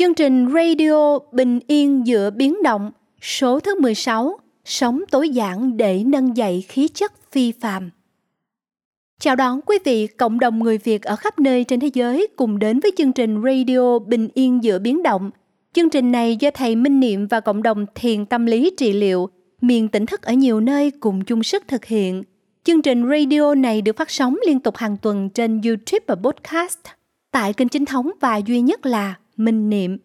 Chương trình radio Bình yên giữa biến động, số thứ 16, sống tối giản để nâng dậy khí chất phi phàm. Chào đón quý vị cộng đồng người Việt ở khắp nơi trên thế giới cùng đến với chương trình radio Bình yên giữa biến động. Chương trình này do thầy Minh Niệm và cộng đồng thiền tâm lý trị liệu miền tỉnh thức ở nhiều nơi cùng chung sức thực hiện. Chương trình radio này được phát sóng liên tục hàng tuần trên YouTube và podcast tại kênh chính thống và duy nhất là Minh Niệm.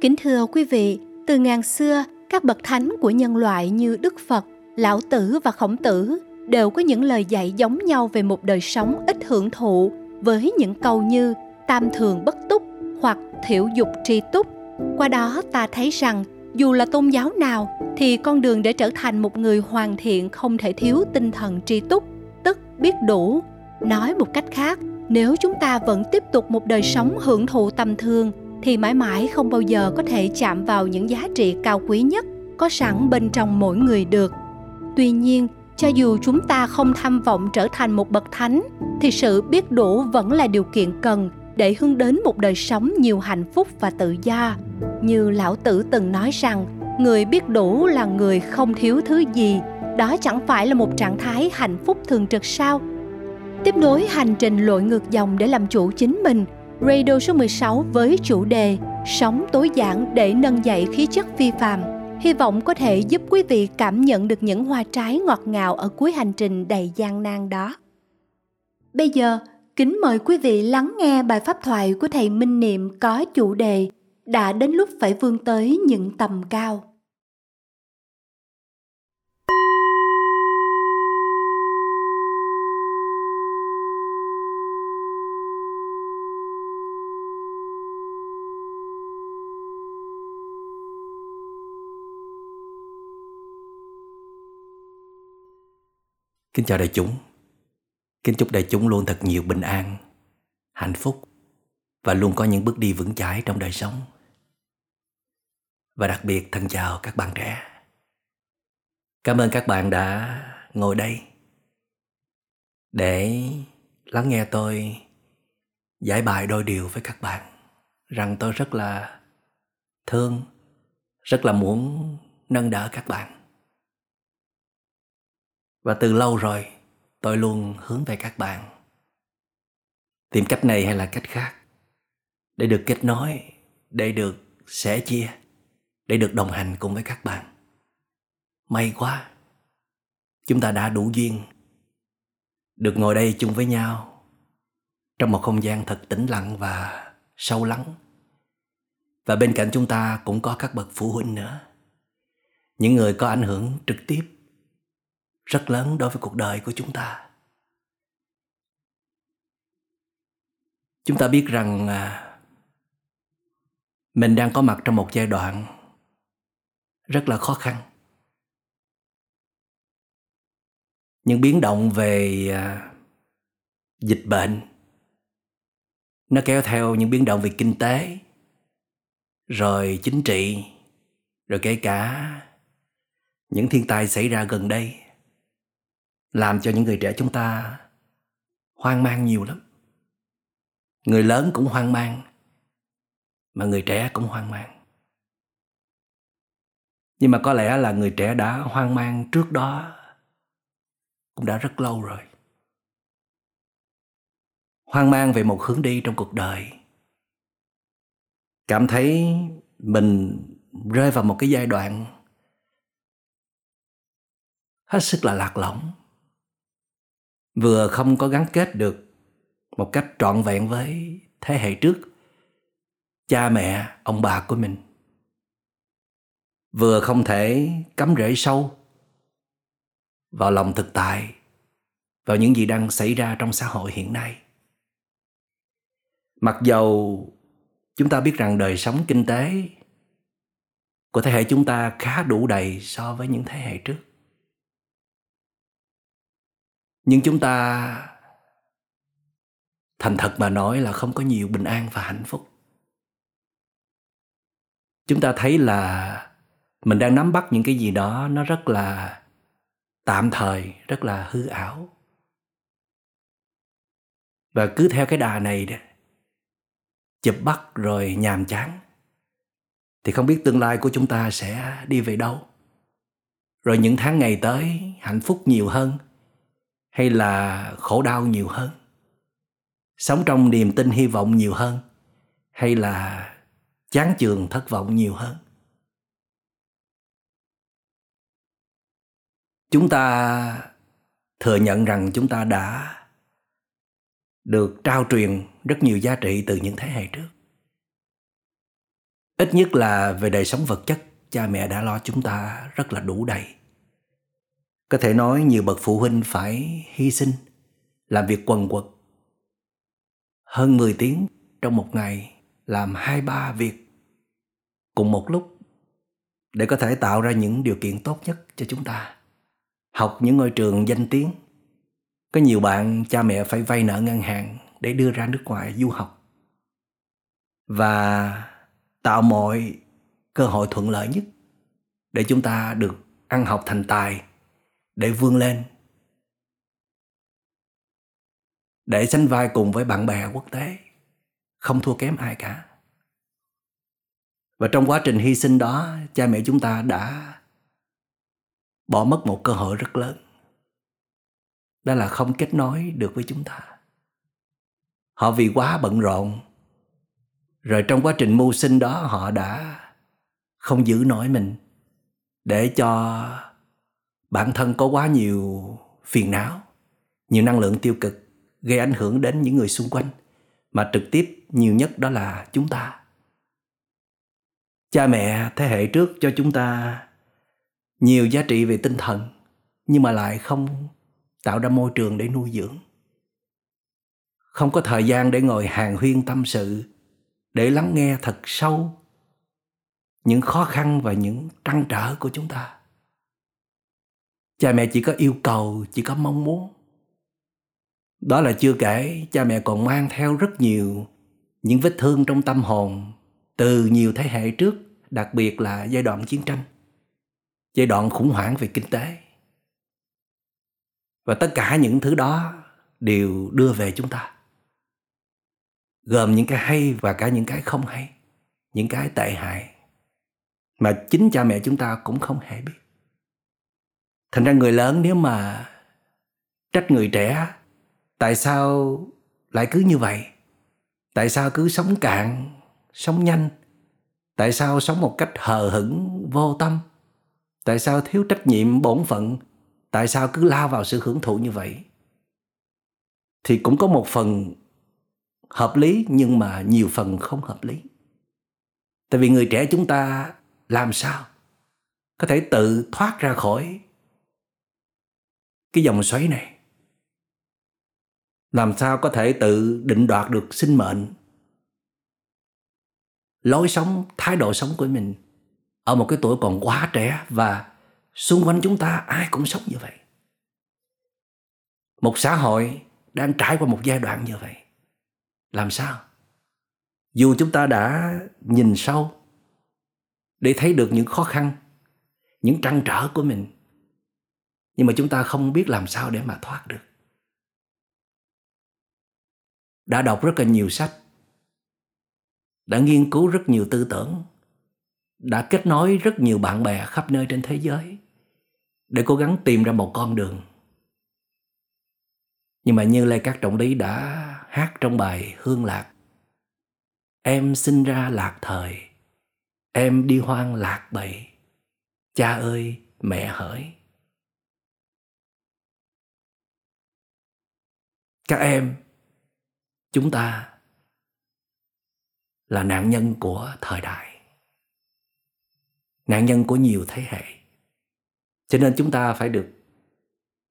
Kính thưa quý vị, từ ngàn xưa, các bậc thánh của nhân loại như Đức Phật, Lão Tử và Khổng Tử đều có những lời dạy giống nhau về một đời sống ít hưởng thụ với những câu như tam thường bất túc hoặc thiểu dục tri túc. Qua đó ta thấy rằng dù là tôn giáo nào thì con đường để trở thành một người hoàn thiện không thể thiếu tinh thần tri túc, tức biết đủ. Nói một cách khác, nếu chúng ta vẫn tiếp tục một đời sống hưởng thụ tầm thường, thì mãi mãi không bao giờ có thể chạm vào những giá trị cao quý nhất có sẵn bên trong mỗi người được. Tuy nhiên, cho dù chúng ta không tham vọng trở thành một bậc thánh, thì sự biết đủ vẫn là điều kiện cần để hướng đến một đời sống nhiều hạnh phúc và tự do. Như lão tử từng nói rằng, người biết đủ là người không thiếu thứ gì, đó chẳng phải là một trạng thái hạnh phúc thường trực sao? Tiếp nối hành trình lội ngược dòng để làm chủ chính mình Radio số 16 với chủ đề Sống tối giản để nâng dậy khí chất phi phàm. Hy vọng có thể giúp quý vị cảm nhận được những hoa trái ngọt ngào ở cuối hành trình đầy gian nan đó. Bây giờ, kính mời quý vị lắng nghe bài pháp thoại của thầy Minh Niệm có chủ đề Đã đến lúc phải vươn tới những tầm cao. Kính chào đại chúng. Kính chúc đại chúng luôn thật nhiều bình an, hạnh phúc và luôn có những bước đi vững chãi trong đời sống. Và đặc biệt thân chào các bạn trẻ. Cảm ơn các bạn đã ngồi đây để lắng nghe tôi giải bài đôi điều với các bạn rằng tôi rất là thương, rất là muốn nâng đỡ các bạn và từ lâu rồi, tôi luôn hướng về các bạn. Tìm cách này hay là cách khác? Để được kết nối, để được sẻ chia, để được đồng hành cùng với các bạn. May quá, chúng ta đã đủ duyên được ngồi đây chung với nhau trong một không gian thật tĩnh lặng và sâu lắng. Và bên cạnh chúng ta cũng có các bậc phụ huynh nữa, những người có ảnh hưởng trực tiếp rất lớn đối với cuộc đời của chúng ta. Chúng ta biết rằng à, mình đang có mặt trong một giai đoạn rất là khó khăn. Những biến động về à, dịch bệnh, nó kéo theo những biến động về kinh tế, rồi chính trị, rồi kể cả những thiên tai xảy ra gần đây làm cho những người trẻ chúng ta hoang mang nhiều lắm. Người lớn cũng hoang mang, mà người trẻ cũng hoang mang. Nhưng mà có lẽ là người trẻ đã hoang mang trước đó cũng đã rất lâu rồi. Hoang mang về một hướng đi trong cuộc đời. Cảm thấy mình rơi vào một cái giai đoạn hết sức là lạc lõng vừa không có gắn kết được một cách trọn vẹn với thế hệ trước, cha mẹ, ông bà của mình. Vừa không thể cắm rễ sâu vào lòng thực tại, vào những gì đang xảy ra trong xã hội hiện nay. Mặc dầu chúng ta biết rằng đời sống kinh tế của thế hệ chúng ta khá đủ đầy so với những thế hệ trước nhưng chúng ta thành thật mà nói là không có nhiều bình an và hạnh phúc. Chúng ta thấy là mình đang nắm bắt những cái gì đó, nó rất là tạm thời, rất là hư ảo. Và cứ theo cái đà này chụp bắt rồi nhàm chán, thì không biết tương lai của chúng ta sẽ đi về đâu. Rồi những tháng ngày tới, hạnh phúc nhiều hơn hay là khổ đau nhiều hơn? Sống trong niềm tin hy vọng nhiều hơn hay là chán chường, thất vọng nhiều hơn? Chúng ta thừa nhận rằng chúng ta đã được trao truyền rất nhiều giá trị từ những thế hệ trước. Ít nhất là về đời sống vật chất, cha mẹ đã lo chúng ta rất là đủ đầy có thể nói nhiều bậc phụ huynh phải hy sinh, làm việc quần quật. Hơn 10 tiếng trong một ngày, làm hai ba việc cùng một lúc để có thể tạo ra những điều kiện tốt nhất cho chúng ta. Học những ngôi trường danh tiếng. Có nhiều bạn cha mẹ phải vay nợ ngân hàng để đưa ra nước ngoài du học. Và tạo mọi cơ hội thuận lợi nhất để chúng ta được ăn học thành tài để vươn lên. Để sánh vai cùng với bạn bè quốc tế, không thua kém ai cả. Và trong quá trình hy sinh đó, cha mẹ chúng ta đã bỏ mất một cơ hội rất lớn. Đó là không kết nối được với chúng ta. Họ vì quá bận rộn, rồi trong quá trình mưu sinh đó họ đã không giữ nổi mình để cho bản thân có quá nhiều phiền não, nhiều năng lượng tiêu cực gây ảnh hưởng đến những người xung quanh, mà trực tiếp nhiều nhất đó là chúng ta. Cha mẹ, thế hệ trước cho chúng ta nhiều giá trị về tinh thần, nhưng mà lại không tạo ra môi trường để nuôi dưỡng. Không có thời gian để ngồi hàng huyên tâm sự, để lắng nghe thật sâu những khó khăn và những trăn trở của chúng ta cha mẹ chỉ có yêu cầu, chỉ có mong muốn. Đó là chưa kể cha mẹ còn mang theo rất nhiều những vết thương trong tâm hồn từ nhiều thế hệ trước, đặc biệt là giai đoạn chiến tranh, giai đoạn khủng hoảng về kinh tế. Và tất cả những thứ đó đều đưa về chúng ta, gồm những cái hay và cả những cái không hay, những cái tệ hại mà chính cha mẹ chúng ta cũng không hề biết thành ra người lớn nếu mà trách người trẻ, tại sao lại cứ như vậy? Tại sao cứ sống cạn, sống nhanh? Tại sao sống một cách hờ hững, vô tâm? Tại sao thiếu trách nhiệm, bổn phận? Tại sao cứ lao vào sự hưởng thụ như vậy? Thì cũng có một phần hợp lý nhưng mà nhiều phần không hợp lý. Tại vì người trẻ chúng ta làm sao có thể tự thoát ra khỏi cái dòng xoáy này. Làm sao có thể tự định đoạt được sinh mệnh? Lối sống, thái độ sống của mình ở một cái tuổi còn quá trẻ và xung quanh chúng ta ai cũng sống như vậy. Một xã hội đang trải qua một giai đoạn như vậy, làm sao? Dù chúng ta đã nhìn sâu để thấy được những khó khăn, những trăn trở của mình nhưng mà chúng ta không biết làm sao để mà thoát được. Đã đọc rất là nhiều sách, đã nghiên cứu rất nhiều tư tưởng, đã kết nối rất nhiều bạn bè khắp nơi trên thế giới để cố gắng tìm ra một con đường. Nhưng mà như lê các trọng lý đã hát trong bài hương lạc, em sinh ra lạc thời, em đi hoang lạc bầy, cha ơi, mẹ hỡi. Các em, chúng ta là nạn nhân của thời đại, nạn nhân của nhiều thế hệ. Cho nên chúng ta phải được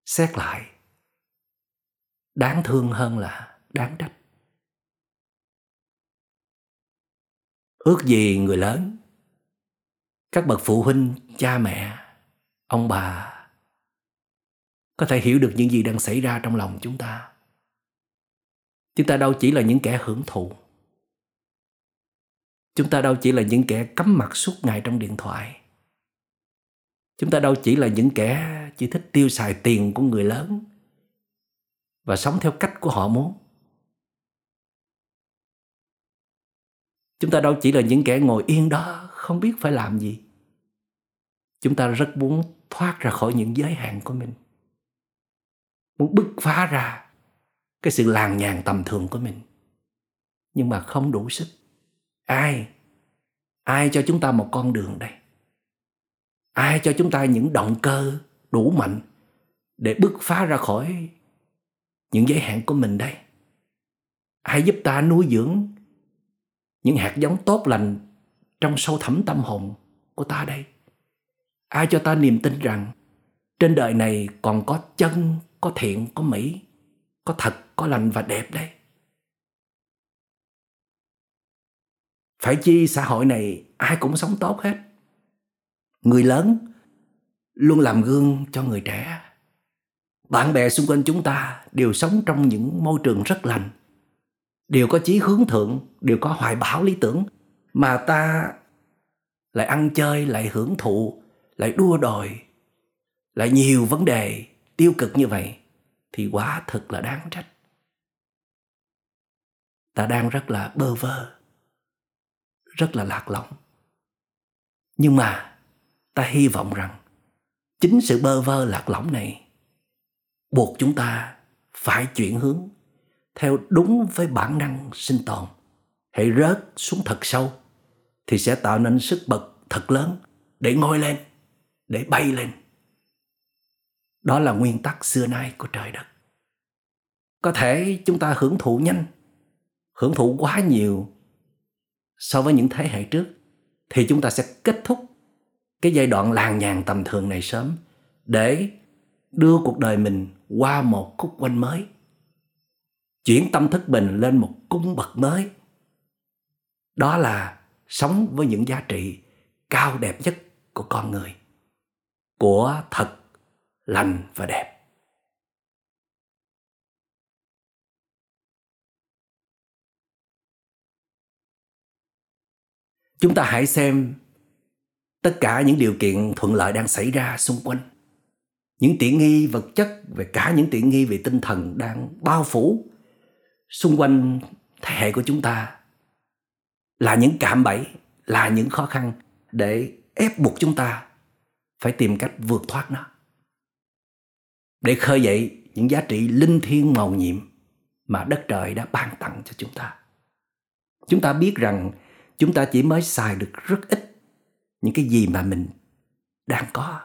xét lại. Đáng thương hơn là đáng trách. Ước gì người lớn, các bậc phụ huynh, cha mẹ, ông bà có thể hiểu được những gì đang xảy ra trong lòng chúng ta chúng ta đâu chỉ là những kẻ hưởng thụ. Chúng ta đâu chỉ là những kẻ cắm mặt suốt ngày trong điện thoại. Chúng ta đâu chỉ là những kẻ chỉ thích tiêu xài tiền của người lớn và sống theo cách của họ muốn. Chúng ta đâu chỉ là những kẻ ngồi yên đó, không biết phải làm gì. Chúng ta rất muốn thoát ra khỏi những giới hạn của mình, muốn bứt phá ra cái sự làng nhàn tầm thường của mình. Nhưng mà không đủ sức. Ai ai cho chúng ta một con đường đây? Ai cho chúng ta những động cơ đủ mạnh để bứt phá ra khỏi những giới hạn của mình đây? Ai giúp ta nuôi dưỡng những hạt giống tốt lành trong sâu thẳm tâm hồn của ta đây? Ai cho ta niềm tin rằng trên đời này còn có chân, có thiện, có mỹ có thật, có lành và đẹp đây phải chi xã hội này ai cũng sống tốt hết. Người lớn luôn làm gương cho người trẻ. Bạn bè xung quanh chúng ta đều sống trong những môi trường rất lành. Đều có chí hướng thượng, đều có hoài bão lý tưởng mà ta lại ăn chơi, lại hưởng thụ, lại đua đòi, lại nhiều vấn đề tiêu cực như vậy thì quá thực là đáng trách. Ta đang rất là bơ vơ, rất là lạc lõng. Nhưng mà ta hy vọng rằng chính sự bơ vơ lạc lõng này buộc chúng ta phải chuyển hướng theo đúng với bản năng sinh tồn. Hãy rớt xuống thật sâu thì sẽ tạo nên sức bật thật lớn để ngôi lên, để bay lên đó là nguyên tắc xưa nay của trời đất. Có thể chúng ta hưởng thụ nhanh, hưởng thụ quá nhiều so với những thế hệ trước, thì chúng ta sẽ kết thúc cái giai đoạn làng nhàn tầm thường này sớm để đưa cuộc đời mình qua một khúc quanh mới, chuyển tâm thức mình lên một cung bậc mới. Đó là sống với những giá trị cao đẹp nhất của con người, của thật lành và đẹp. Chúng ta hãy xem tất cả những điều kiện thuận lợi đang xảy ra xung quanh. Những tiện nghi vật chất và cả những tiện nghi về tinh thần đang bao phủ xung quanh thế hệ của chúng ta là những cạm bẫy, là những khó khăn để ép buộc chúng ta phải tìm cách vượt thoát nó để khơi dậy những giá trị linh thiêng màu nhiệm mà đất trời đã ban tặng cho chúng ta. Chúng ta biết rằng chúng ta chỉ mới xài được rất ít những cái gì mà mình đang có.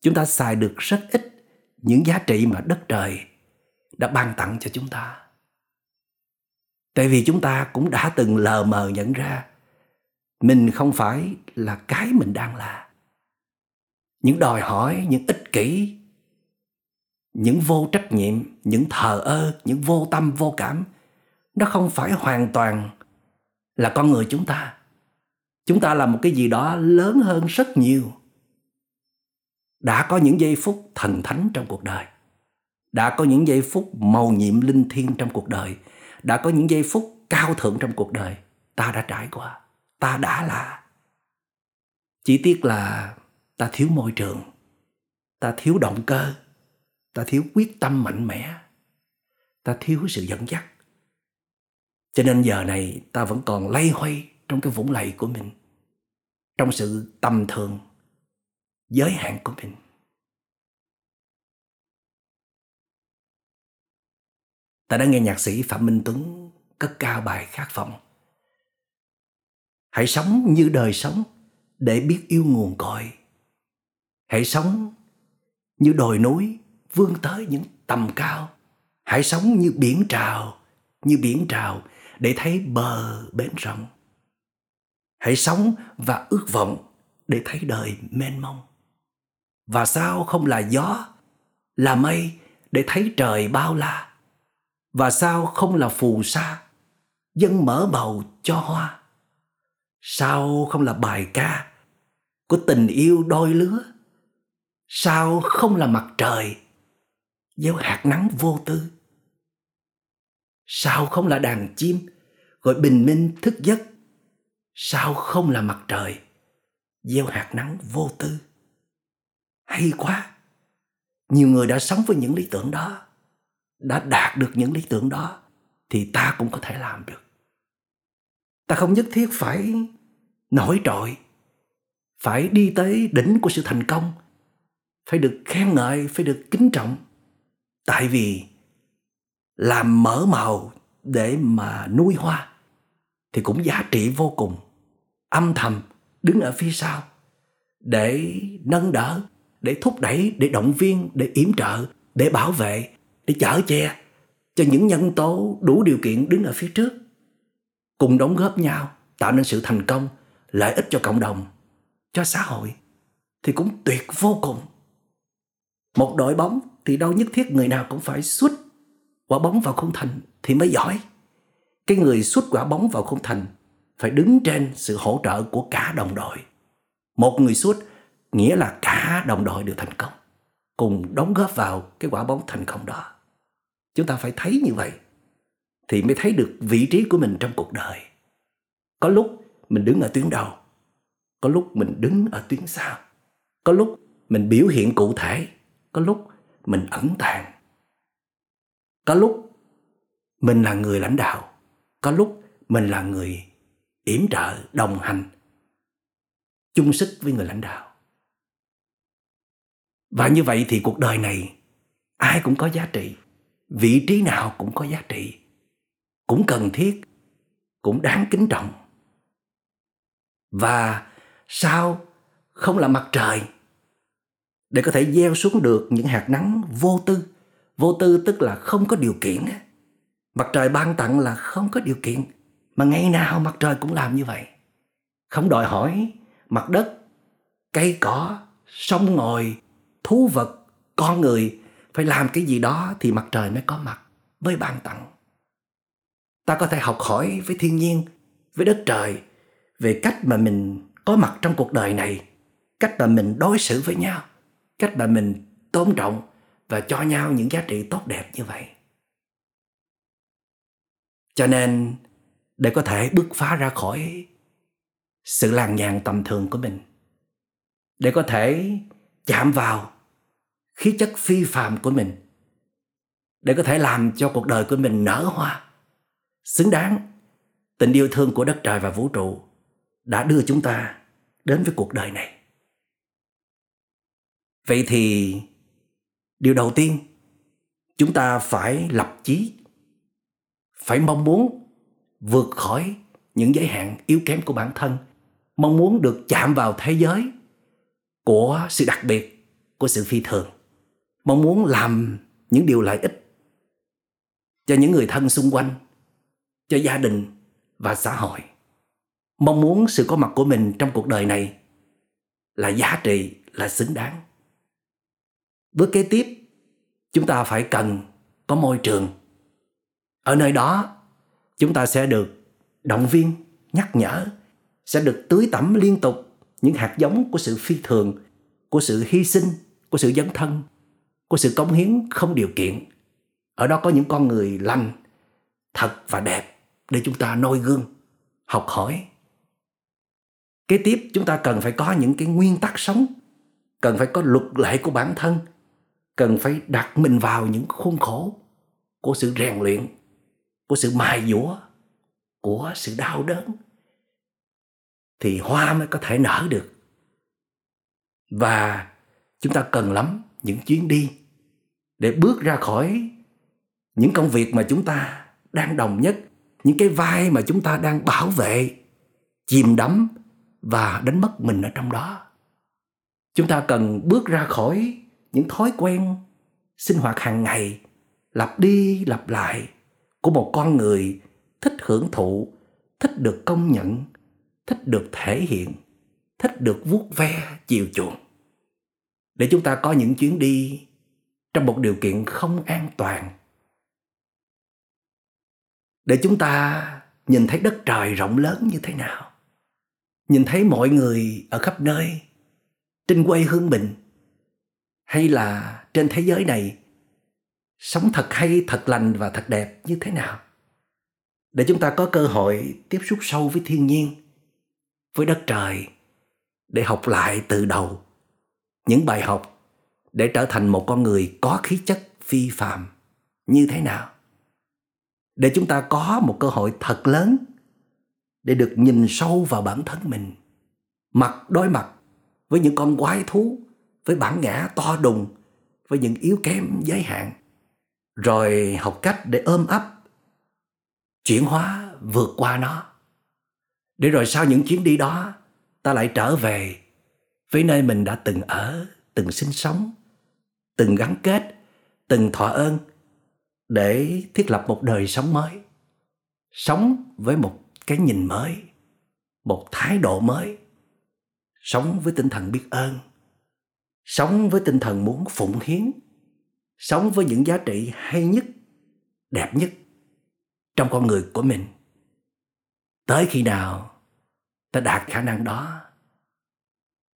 Chúng ta xài được rất ít những giá trị mà đất trời đã ban tặng cho chúng ta. Tại vì chúng ta cũng đã từng lờ mờ nhận ra mình không phải là cái mình đang là. Những đòi hỏi, những ích kỷ những vô trách nhiệm, những thờ ơ, những vô tâm, vô cảm, nó không phải hoàn toàn là con người chúng ta. Chúng ta là một cái gì đó lớn hơn rất nhiều. Đã có những giây phút thần thánh trong cuộc đời. Đã có những giây phút màu nhiệm linh thiêng trong cuộc đời. Đã có những giây phút cao thượng trong cuộc đời. Ta đã trải qua. Ta đã là. Chỉ tiếc là ta thiếu môi trường. Ta thiếu động cơ ta thiếu quyết tâm mạnh mẽ. Ta thiếu sự dẫn dắt. Cho nên giờ này ta vẫn còn lay hoay trong cái vũng lầy của mình, trong sự tầm thường, giới hạn của mình. Ta đã nghe nhạc sĩ phạm minh tuấn cất cao bài khát vọng. Hãy sống như đời sống để biết yêu nguồn cội. Hãy sống như đồi núi vươn tới những tầm cao. Hãy sống như biển trào, như biển trào để thấy bờ bến rộng. Hãy sống và ước vọng để thấy đời mênh mông. Và sao không là gió, là mây để thấy trời bao la? Và sao không là phù sa, dân mở bầu cho hoa? Sao không là bài ca của tình yêu đôi lứa? Sao không là mặt trời gieo hạt nắng vô tư, sao không là đàn chim gọi bình minh thức giấc? Sao không là mặt trời gieo hạt nắng vô tư? Hay quá! Nhiều người đã sống với những lý tưởng đó, đã đạt được những lý tưởng đó, thì ta cũng có thể làm được. Ta không nhất thiết phải nổi trội, phải đi tới đỉnh của sự thành công, phải được khen ngợi, phải được kính trọng tại vì làm mở màu để mà nuôi hoa thì cũng giá trị vô cùng. Âm thầm đứng ở phía sau để nâng đỡ, để thúc đẩy, để động viên, để yểm trợ, để bảo vệ, để chở che cho những nhân tố đủ điều kiện đứng ở phía trước. Cùng đóng góp nhau, tạo nên sự thành công, lợi ích cho cộng đồng, cho xã hội thì cũng tuyệt vô cùng. Một đội bóng thì đâu nhất thiết người nào cũng phải xuất quả bóng vào khung thành thì mới giỏi. Cái người xuất quả bóng vào khung thành phải đứng trên sự hỗ trợ của cả đồng đội. Một người xuất nghĩa là cả đồng đội đều thành công, cùng đóng góp vào cái quả bóng thành công đó. Chúng ta phải thấy như vậy thì mới thấy được vị trí của mình trong cuộc đời. Có lúc mình đứng ở tuyến đầu, có lúc mình đứng ở tuyến sau, có lúc mình biểu hiện cụ thể, có lúc mình ẩn tàng. Có lúc mình là người lãnh đạo, có lúc mình là người yểm trợ, đồng hành, chung sức với người lãnh đạo. Và như vậy thì cuộc đời này ai cũng có giá trị, vị trí nào cũng có giá trị, cũng cần thiết, cũng đáng kính trọng. Và sao không là mặt trời? Để có thể gieo xuống được những hạt nắng vô tư. Vô tư tức là không có điều kiện mặt trời ban tặng là không có điều kiện, mà ngày nào mặt trời cũng làm như vậy. Không đòi hỏi mặt đất, cây cỏ, sông ngòi, thú vật, con người phải làm cái gì đó thì mặt trời mới có mặt với ban tặng. Ta có thể học hỏi với thiên nhiên, với đất trời về cách mà mình có mặt trong cuộc đời này, cách mà mình đối xử với nhau cách mà mình tôn trọng và cho nhau những giá trị tốt đẹp như vậy. Cho nên, để có thể bứt phá ra khỏi sự làng nhàn tầm thường của mình, để có thể chạm vào khí chất phi phàm của mình, để có thể làm cho cuộc đời của mình nở hoa, xứng đáng, tình yêu thương của đất trời và vũ trụ đã đưa chúng ta đến với cuộc đời này vậy thì điều đầu tiên, chúng ta phải lập chí, phải mong muốn vượt khỏi những giới hạn yếu kém của bản thân, mong muốn được chạm vào thế giới của sự đặc biệt, của sự phi thường, mong muốn làm những điều lợi ích cho những người thân xung quanh, cho gia đình và xã hội. Mong muốn sự có mặt của mình trong cuộc đời này là giá trị, là xứng đáng bước kế tiếp, chúng ta phải cần có môi trường. Ở nơi đó, chúng ta sẽ được động viên, nhắc nhở, sẽ được tưới tẩm liên tục những hạt giống của sự phi thường, của sự hy sinh, của sự dấn thân, của sự cống hiến không điều kiện. Ở đó có những con người lành, thật và đẹp để chúng ta noi gương, học hỏi. Kế tiếp, chúng ta cần phải có những cái nguyên tắc sống, cần phải có luật lệ của bản thân cần phải đặt mình vào những khuôn khổ của sự rèn luyện, của sự mài dũa, của sự đau đớn, thì hoa mới có thể nở được. Và chúng ta cần lắm những chuyến đi để bước ra khỏi những công việc mà chúng ta đang đồng nhất, những cái vai mà chúng ta đang bảo vệ, chìm đắm và đánh mất mình ở trong đó. Chúng ta cần bước ra khỏi những thói quen sinh hoạt hàng ngày, lặp đi lặp lại của một con người thích hưởng thụ, thích được công nhận, thích được thể hiện, thích được vuốt ve, chiều chuộng. Để chúng ta có những chuyến đi trong một điều kiện không an toàn. Để chúng ta nhìn thấy đất trời rộng lớn như thế nào. Nhìn thấy mọi người ở khắp nơi, trên quê hương mình hay là trên thế giới này sống thật hay thật lành và thật đẹp như thế nào? Để chúng ta có cơ hội tiếp xúc sâu với thiên nhiên, với đất trời, để học lại từ đầu những bài học để trở thành một con người có khí chất phi phàm như thế nào. Để chúng ta có một cơ hội thật lớn để được nhìn sâu vào bản thân mình, mặt đối mặt với những con quái thú với bản ngã to đùng, với những yếu kém giới hạn. Rồi học cách để ôm ấp, chuyển hóa, vượt qua nó. Để rồi sau những chuyến đi đó, ta lại trở về với nơi mình đã từng ở, từng sinh sống, từng gắn kết, từng thọ ơn để thiết lập một đời sống mới, sống với một cái nhìn mới, một thái độ mới, sống với tinh thần biết ơn sống với tinh thần muốn phụng hiến. Sống với những giá trị hay nhất, đẹp nhất trong con người của mình. Tới khi nào ta đạt khả năng đó,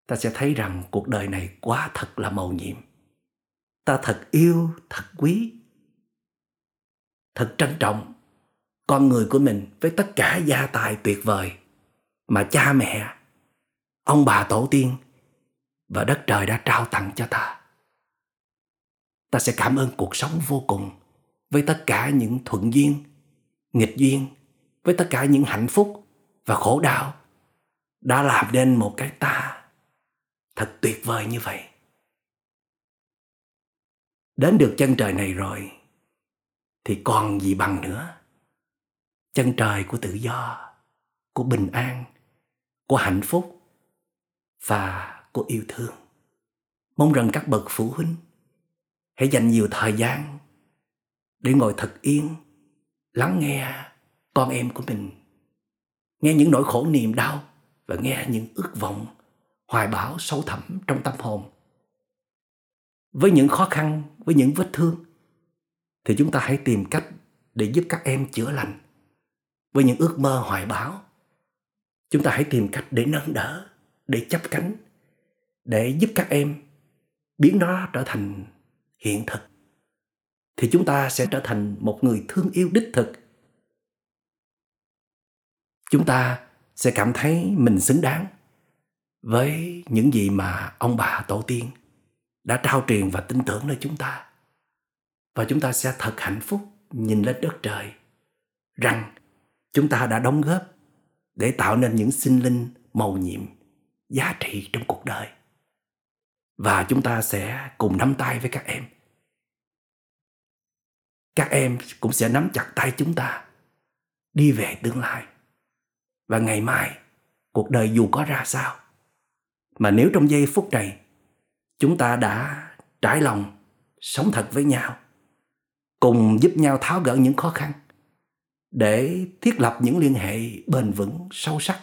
ta sẽ thấy rằng cuộc đời này quá thật là màu nhiệm. Ta thật yêu, thật quý, thật trân trọng con người của mình với tất cả gia tài tuyệt vời mà cha mẹ, ông bà tổ tiên và đất trời đã trao tặng cho ta. Ta sẽ cảm ơn cuộc sống vô cùng với tất cả những thuận duyên, nghịch duyên, với tất cả những hạnh phúc và khổ đau đã làm nên một cái ta thật tuyệt vời như vậy. Đến được chân trời này rồi, thì còn gì bằng nữa. Chân trời của tự do, của bình an, của hạnh phúc và của yêu thương. Mong rằng các bậc phụ huynh hãy dành nhiều thời gian để ngồi thật yên, lắng nghe con em của mình, nghe những nỗi khổ niềm đau và nghe những ước vọng, hoài bão sâu thẳm trong tâm hồn. Với những khó khăn, với những vết thương, thì chúng ta hãy tìm cách để giúp các em chữa lành. Với những ước mơ hoài bão, chúng ta hãy tìm cách để nâng đỡ, để chấp cánh để giúp các em biến nó trở thành hiện thực, thì chúng ta sẽ trở thành một người thương yêu đích thực. Chúng ta sẽ cảm thấy mình xứng đáng với những gì mà ông bà tổ tiên đã trao truyền và tin tưởng nơi chúng ta. Và chúng ta sẽ thật hạnh phúc nhìn lên đất trời rằng chúng ta đã đóng góp để tạo nên những sinh linh màu nhiệm giá trị trong cuộc đời và chúng ta sẽ cùng nắm tay với các em. Các em cũng sẽ nắm chặt tay chúng ta, đi về tương lai. Và ngày mai, cuộc đời dù có ra sao, mà nếu trong giây phút này, chúng ta đã trải lòng sống thật với nhau, cùng giúp nhau tháo gỡ những khó khăn, để thiết lập những liên hệ bền vững, sâu sắc,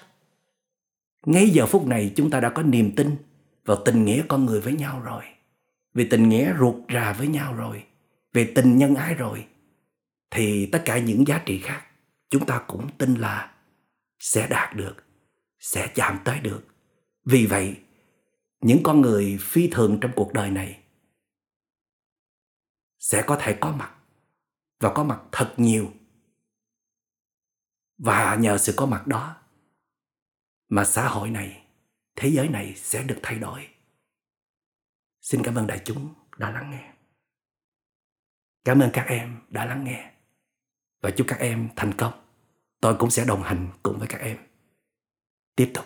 ngay giờ phút này chúng ta đã có niềm tin vào tình nghĩa con người với nhau rồi, vì tình nghĩa ruột rà với nhau rồi về tình nhân ái rồi, thì tất cả những giá trị khác chúng ta cũng tin là sẽ đạt được, sẽ chạm tới được. Vì vậy, những con người phi thường trong cuộc đời này sẽ có thể có mặt và có mặt thật nhiều. Và nhờ sự có mặt đó mà xã hội này thế giới này sẽ được thay đổi. Xin cảm ơn đại chúng đã lắng nghe. Cảm ơn các em đã lắng nghe. Và chúc các em thành công. Tôi cũng sẽ đồng hành cùng với các em. Tiếp tục.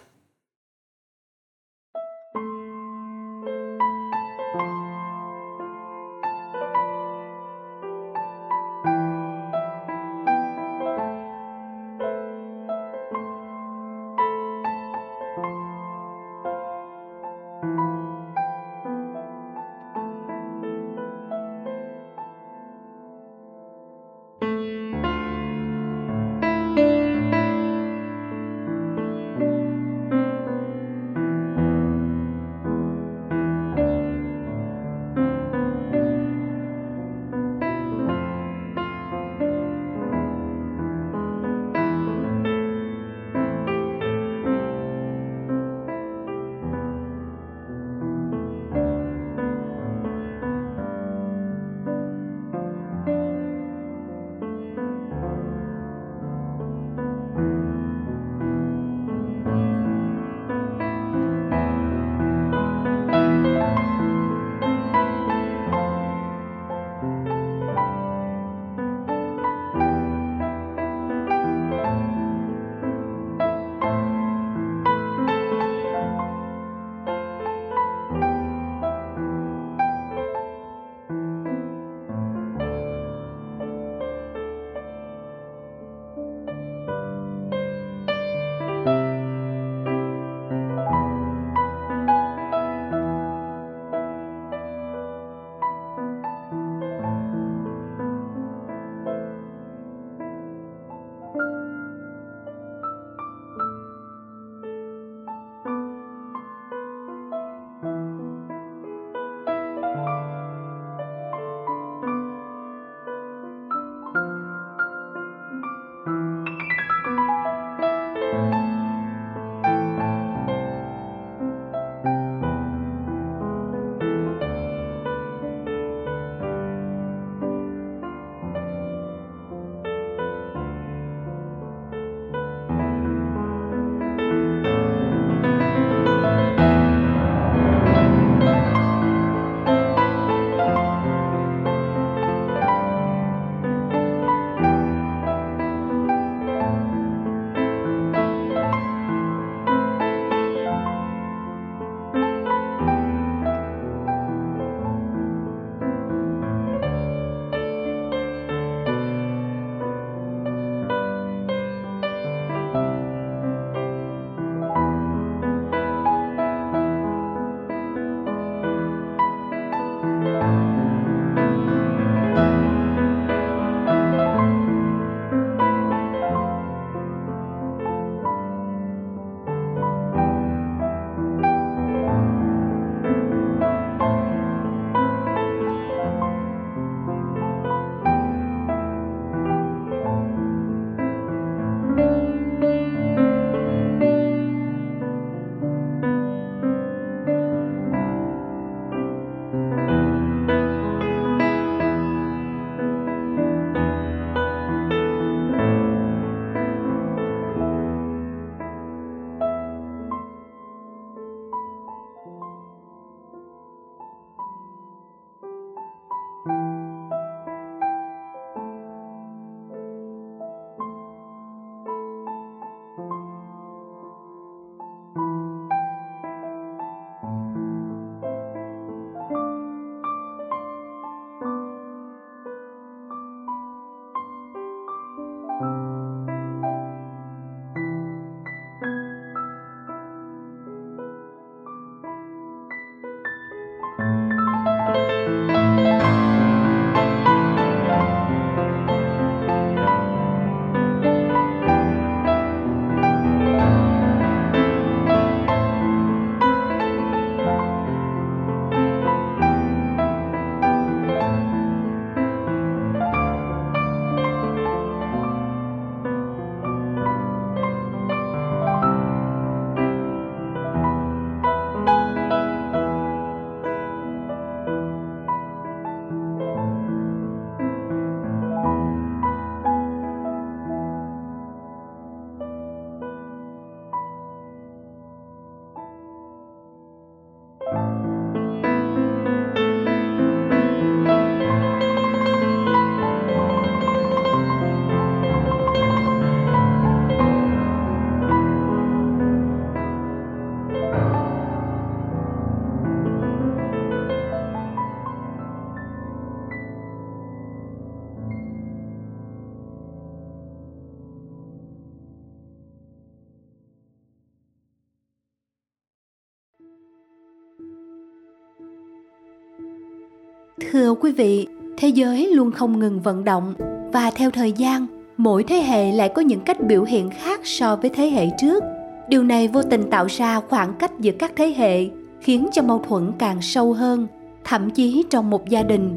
Quý vị, thế giới luôn không ngừng vận động và theo thời gian, mỗi thế hệ lại có những cách biểu hiện khác so với thế hệ trước. Điều này vô tình tạo ra khoảng cách giữa các thế hệ, khiến cho mâu thuẫn càng sâu hơn, thậm chí trong một gia đình.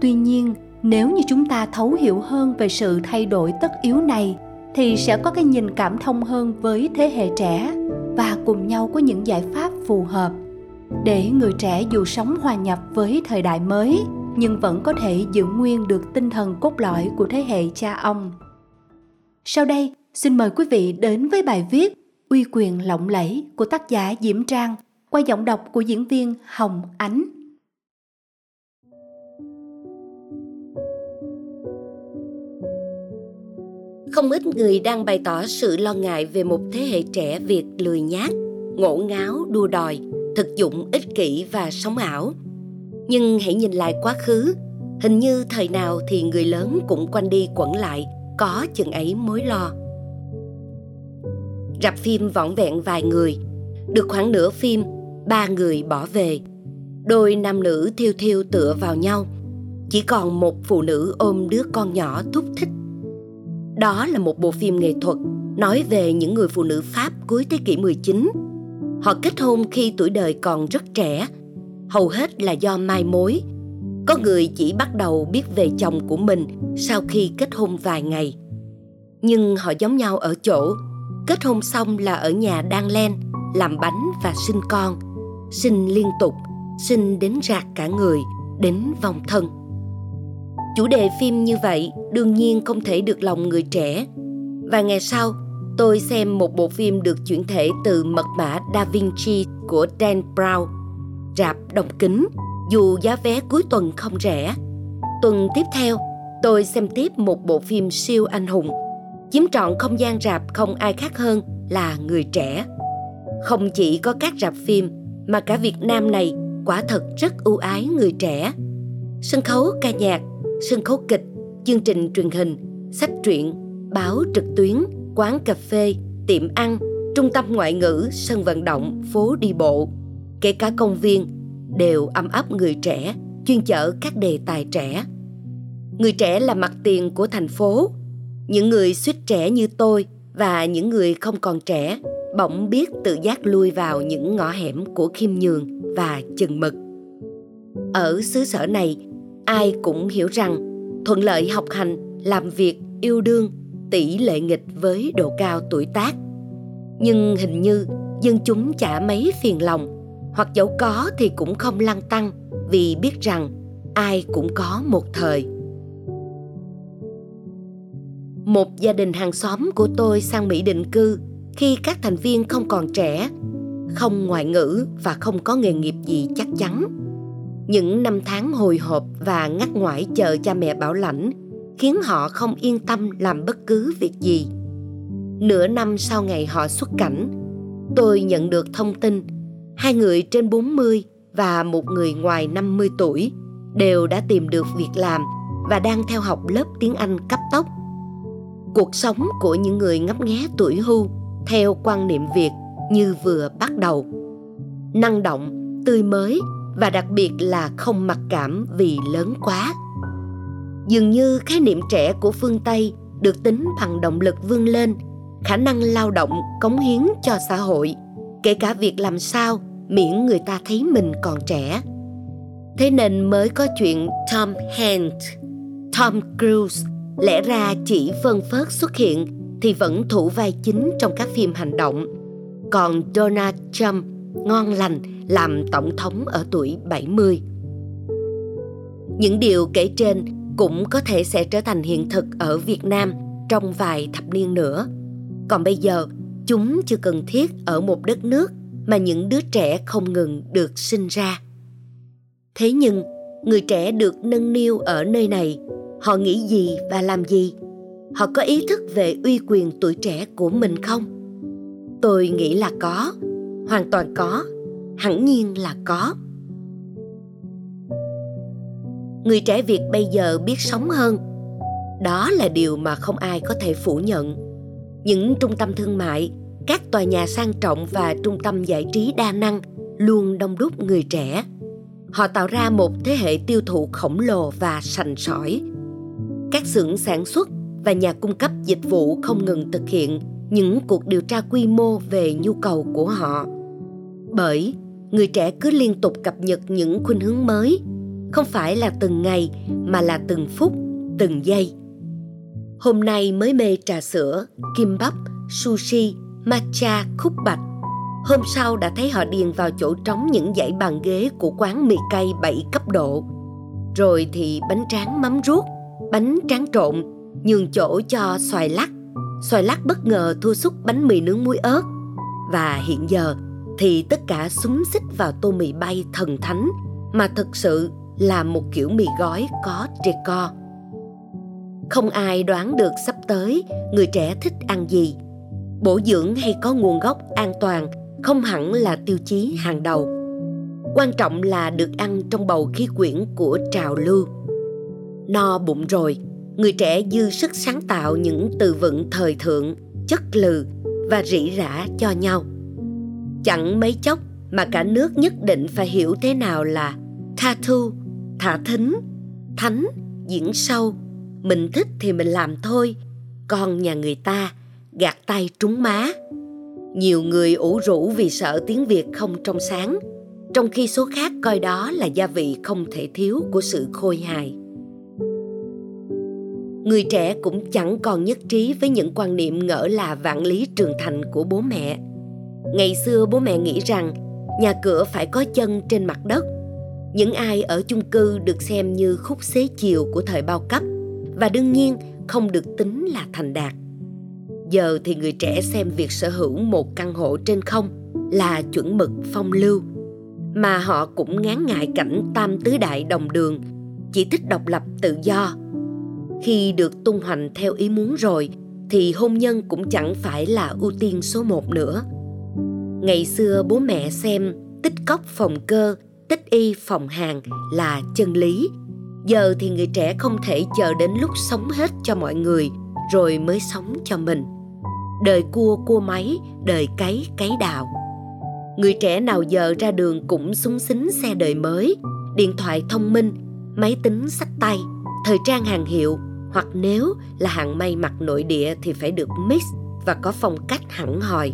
Tuy nhiên, nếu như chúng ta thấu hiểu hơn về sự thay đổi tất yếu này thì sẽ có cái nhìn cảm thông hơn với thế hệ trẻ và cùng nhau có những giải pháp phù hợp để người trẻ dù sống hòa nhập với thời đại mới nhưng vẫn có thể giữ nguyên được tinh thần cốt lõi của thế hệ cha ông. Sau đây, xin mời quý vị đến với bài viết Uy quyền lộng lẫy của tác giả Diễm Trang qua giọng đọc của diễn viên Hồng Ánh. Không ít người đang bày tỏ sự lo ngại về một thế hệ trẻ Việt lười nhác, ngổ ngáo, đua đòi, thực dụng ích kỷ và sống ảo nhưng hãy nhìn lại quá khứ. Hình như thời nào thì người lớn cũng quanh đi quẩn lại có chừng ấy mối lo. Rạp phim vỏn vẹn vài người. Được khoảng nửa phim ba người bỏ về. Đôi nam nữ thiêu thiêu tựa vào nhau. Chỉ còn một phụ nữ ôm đứa con nhỏ thúc thích. Đó là một bộ phim nghệ thuật nói về những người phụ nữ Pháp cuối thế kỷ 19 Họ kết hôn khi tuổi đời còn rất trẻ, hầu hết là do mai mối. Có người chỉ bắt đầu biết về chồng của mình sau khi kết hôn vài ngày. Nhưng họ giống nhau ở chỗ, kết hôn xong là ở nhà đang len, làm bánh và sinh con, sinh liên tục, sinh đến rạc cả người, đến vòng thân. Chủ đề phim như vậy đương nhiên không thể được lòng người trẻ. Và ngày sau, tôi xem một bộ phim được chuyển thể từ mật mã Da Vinci của Dan Brown, rạp đồng kính, dù giá vé cuối tuần không rẻ. Tuần tiếp theo, tôi xem tiếp một bộ phim siêu anh hùng, chiếm trọn không gian rạp không ai khác hơn là người trẻ. Không chỉ có các rạp phim mà cả Việt Nam này quả thật rất ưu ái người trẻ. Sân khấu ca nhạc, sân khấu kịch, chương trình truyền hình, sách truyện, báo trực tuyến – quán cà phê, tiệm ăn, trung tâm ngoại ngữ, sân vận động, phố đi bộ, kể cả công viên đều âm ấp người trẻ, chuyên chở các đề tài trẻ. Người trẻ là mặt tiền của thành phố. Những người suýt trẻ như tôi và những người không còn trẻ bỗng biết tự giác lui vào những ngõ hẻm của khiêm nhường và chừng mực. Ở xứ sở này, ai cũng hiểu rằng thuận lợi học hành, làm việc, yêu đương tỷ lệ nghịch với độ cao tuổi tác nhưng hình như dân chúng chả mấy phiền lòng hoặc dẫu có thì cũng không lăng tăng vì biết rằng ai cũng có một thời một gia đình hàng xóm của tôi sang mỹ định cư khi các thành viên không còn trẻ không ngoại ngữ và không có nghề nghiệp gì chắc chắn những năm tháng hồi hộp và ngắt ngoải chờ cha mẹ bảo lãnh khiến họ không yên tâm làm bất cứ việc gì. Nửa năm sau ngày họ xuất cảnh, tôi nhận được thông tin hai người trên 40 và một người ngoài 50 tuổi đều đã tìm được việc làm và đang theo học lớp tiếng Anh cấp tốc. cuộc sống của những người ngấp nghé tuổi hưu theo quan niệm việt như vừa bắt đầu. Năng động, tươi mới và đặc biệt là không mặc cảm vì lớn quá. Dường như khái niệm trẻ của phương tây được tính bằng động lực vươn lên, khả năng lao động cống hiến cho xã hội kể cả việc làm sao miễn người ta thấy mình còn trẻ thế nên mới có chuyện tom hanks tom cruise lẽ ra chỉ phân phớt xuất hiện thì vẫn thủ vai chính trong các phim hành động còn Donald Trump ngon lành làm tổng thống ở tuổi 70. Những điều kể trên cũng có thể sẽ trở thành hiện thực ở Việt Nam trong vài thập niên nữa. Còn bây giờ, chúng chưa cần thiết ở một đất nước mà những đứa trẻ không ngừng được sinh ra. Thế nhưng, người trẻ được nâng niu ở nơi này, họ nghĩ gì và làm gì? Họ có ý thức về uy quyền tuổi trẻ của mình không? Tôi nghĩ là có, hoàn toàn có, hẳn nhiên là có. Người trẻ Việt bây giờ biết sống hơn. Đó là điều mà không ai có thể phủ nhận. Những trung tâm thương mại, các tòa nhà sang trọng và trung tâm giải trí đa năng luôn đông đúc người trẻ. Họ tạo ra một thế hệ tiêu thụ khổng lồ và sành sỏi. Các xưởng sản xuất và nhà cung cấp dịch vụ không ngừng thực hiện những cuộc điều tra quy mô về nhu cầu của họ. Bởi người trẻ cứ liên tục cập nhật những khuynh hướng mới, không phải là từng ngày mà là từng phút, từng giây hôm nay mới mê trà sữa kim bắp sushi matcha khúc bạch hôm sau đã thấy họ điền vào chỗ trống những dãy bàn ghế của quán mì cay 7 cấp độ. Rồi thì bánh tráng mắm ruốc, bánh tráng trộn, nhường chỗ cho xoài lắc. Xoài lắc bất ngờ thua xúc bánh mì nướng muối ớt. Và hiện giờ thì tất cả súng xích vào tô mì bay thần thánh mà thực sự là một kiểu mì gói có decor. Không ai đoán được sắp tới người trẻ thích ăn gì. Bổ dưỡng hay có nguồn gốc an toàn không hẳn là tiêu chí hàng đầu. Quan trọng là được ăn trong bầu khí quyển của trào lưu. No bụng rồi, người trẻ dư sức sáng tạo những từ vựng thời thượng, chất lừ và rỉ rả cho nhau. Chẳng mấy chốc mà cả nước nhất định phải hiểu thế nào là tha thu, thả thính, thánh, diễn sâu mình thích thì mình làm thôi còn nhà người ta gạt tay trúng má. Nhiều người ủ rũ vì sợ tiếng Việt không trong sáng, trong khi số khác coi đó là gia vị không thể thiếu của sự khôi hài. Người trẻ cũng chẳng còn nhất trí với những quan niệm ngỡ là vạn lý trường thành của bố mẹ. Ngày xưa bố mẹ nghĩ rằng nhà cửa phải có chân trên mặt đất. Những ai ở chung cư được xem như khúc xế chiều của thời bao cấp và đương nhiên, không được tính là thành đạt. Giờ thì người trẻ xem việc sở hữu một căn hộ trên không là chuẩn mực phong lưu, mà họ cũng ngán ngại cảnh tam tứ đại đồng đường, chỉ thích độc lập tự do. Khi được tung hoành theo ý muốn rồi, thì hôn nhân cũng chẳng phải là ưu tiên số một nữa. Ngày xưa bố mẹ xem tích cóc phòng cơ, tích y phòng hàng là chân lý giờ thì người trẻ không thể chờ đến lúc sống hết cho mọi người, rồi mới sống cho mình. Đời cua cua máy, đời cấy cấy đào. Người trẻ nào giờ ra đường cũng súng xính xe đời mới, điện thoại thông minh, máy tính sách tay, thời trang hàng hiệu, hoặc nếu là hàng may mặc nội địa thì phải được mix và có phong cách hẳn hòi.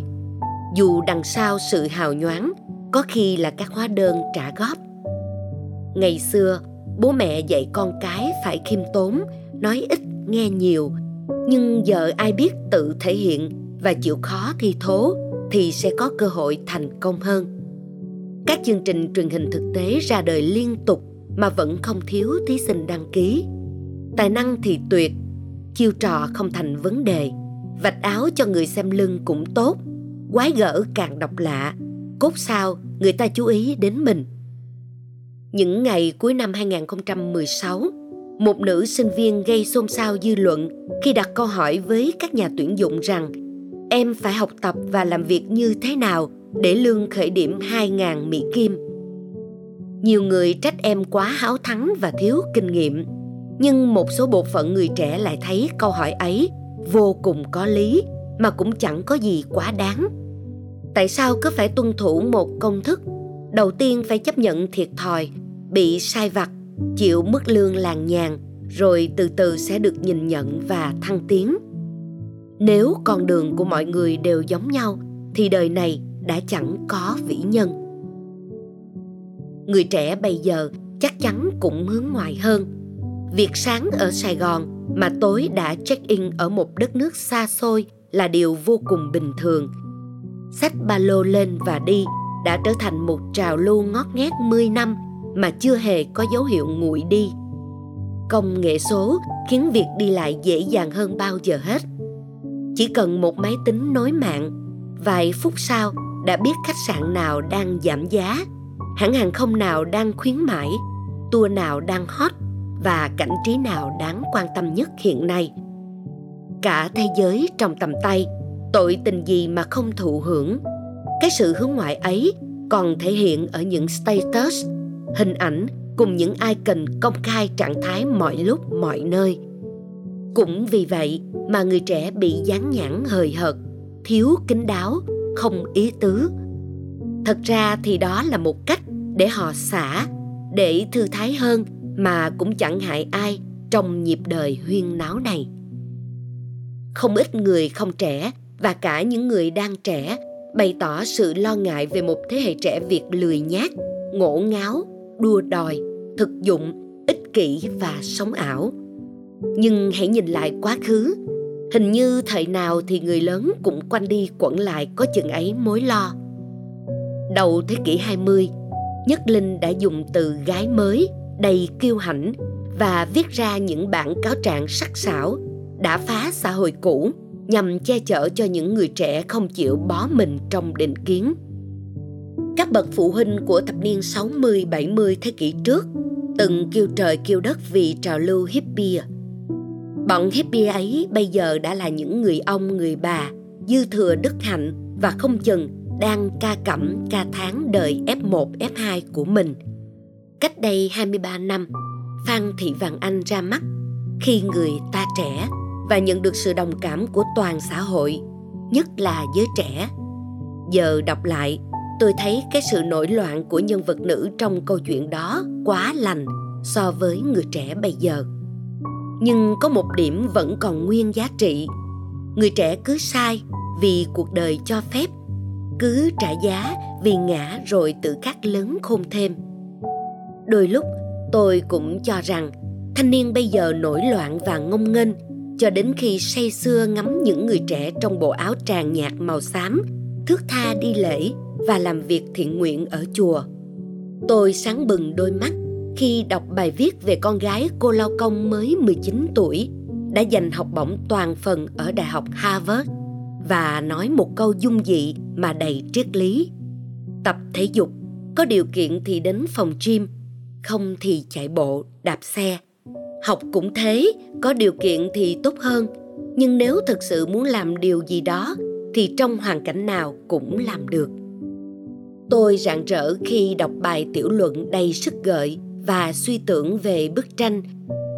Dù đằng sau sự hào nhoáng, có khi là các hóa đơn trả góp. Ngày xưa bố mẹ dạy con cái phải khiêm tốn, nói ít, nghe nhiều. Nhưng giờ ai biết tự thể hiện và chịu khó thi thố thì sẽ có cơ hội thành công hơn. Các chương trình truyền hình thực tế ra đời liên tục mà vẫn không thiếu thí sinh đăng ký. Tài năng thì tuyệt, chiêu trò không thành vấn đề. Vạch áo cho người xem lưng cũng tốt, quái gở càng độc lạ, cốt sao người ta chú ý đến mình những ngày cuối năm 2016, một nữ sinh viên gây xôn xao dư luận khi đặt câu hỏi với các nhà tuyển dụng rằng em phải học tập và làm việc như thế nào để lương khởi điểm 2.000 Mỹ Kim. Nhiều người trách em quá háo thắng và thiếu kinh nghiệm, nhưng một số bộ phận người trẻ lại thấy câu hỏi ấy vô cùng có lý mà cũng chẳng có gì quá đáng tại sao cứ phải tuân thủ một công thức đầu tiên phải chấp nhận thiệt thòi bị sai vặt, chịu mức lương làng nhàn, rồi từ từ sẽ được nhìn nhận và thăng tiến. Nếu con đường của mọi người đều giống nhau, thì đời này đã chẳng có vĩ nhân. Người trẻ bây giờ chắc chắn cũng hướng ngoại hơn. Việc sáng ở sài gòn mà tối đã check in ở một đất nước xa xôi là điều vô cùng bình thường. Xách ba lô lên và đi đã trở thành một trào lưu ngót nghét 10 năm mà chưa hề có dấu hiệu nguội đi. Công nghệ số khiến việc đi lại dễ dàng hơn bao giờ hết. Chỉ cần một máy tính nối mạng, vài phút sau đã biết khách sạn nào đang giảm giá, hãng hàng không nào đang khuyến mãi, tour nào đang hot và cảnh trí nào đáng quan tâm nhất hiện nay. Cả thế giới trong tầm tay, tội tình gì mà không thụ hưởng. Cái sự hướng ngoại ấy còn thể hiện ở những status, hình ảnh cùng những icon công khai trạng thái mọi lúc mọi nơi. Cũng vì vậy mà người trẻ bị dán nhãn hời hợt, thiếu kính đáo, không ý tứ. Thật ra thì đó là một cách để họ xả, để thư thái hơn mà cũng chẳng hại ai trong nhịp đời huyên náo này. Không ít người không trẻ và cả những người đang trẻ bày tỏ sự lo ngại về một thế hệ trẻ Việt lười nhác, ngổ ngáo, đua đòi, thực dụng, ích kỷ và sống ảo. Nhưng hãy nhìn lại quá khứ, hình như thời nào thì người lớn cũng quanh đi quẩn lại có chừng ấy mối lo. Đầu thế kỷ 20, Nhất Linh đã dùng từ gái mới đầy kiêu hãnh và viết ra những bản cáo trạng sắc sảo đã phá xã hội cũ nhằm che chở cho những người trẻ không chịu bó mình trong định kiến. Các bậc phụ huynh của thập niên 60-70 thế kỷ trước từng kêu trời kêu đất vì trào lưu hippie. Bọn hippie ấy bây giờ đã là những người ông người bà, dư thừa đức hạnh và không chừng đang ca cẩm ca tháng đời F1, F2 của mình. Cách đây 23 năm, Phan Thị Vàng Anh ra mắt khi người ta trẻ và nhận được sự đồng cảm của toàn xã hội nhất là giới trẻ giờ đọc lại tôi thấy cái sự nổi loạn của nhân vật nữ trong câu chuyện đó quá lành so với người trẻ bây giờ. Nhưng có một điểm vẫn còn nguyên giá trị. Người trẻ cứ sai vì cuộc đời cho phép cứ trả giá vì ngã rồi tự khắc lớn khôn thêm. Đôi lúc tôi cũng cho rằng thanh niên bây giờ nổi loạn và ngông nghênh cho đến khi say sưa ngắm những người trẻ trong bộ áo tràng nhạt màu xám, thước tha đi lễ và làm việc thiện nguyện ở chùa. Tôi sáng bừng đôi mắt khi đọc bài viết về con gái cô lao công mới 19 tuổi đã giành học bổng toàn phần ở Đại học Harvard và nói một câu dung dị mà đầy triết lý. Tập thể dục, có điều kiện thì đến phòng gym, không thì chạy bộ, đạp xe – học cũng thế có điều kiện thì tốt hơn nhưng nếu thực sự muốn làm điều gì đó thì trong hoàn cảnh nào cũng làm được tôi rạng rỡ khi đọc bài tiểu luận đầy sức gợi và suy tưởng về bức tranh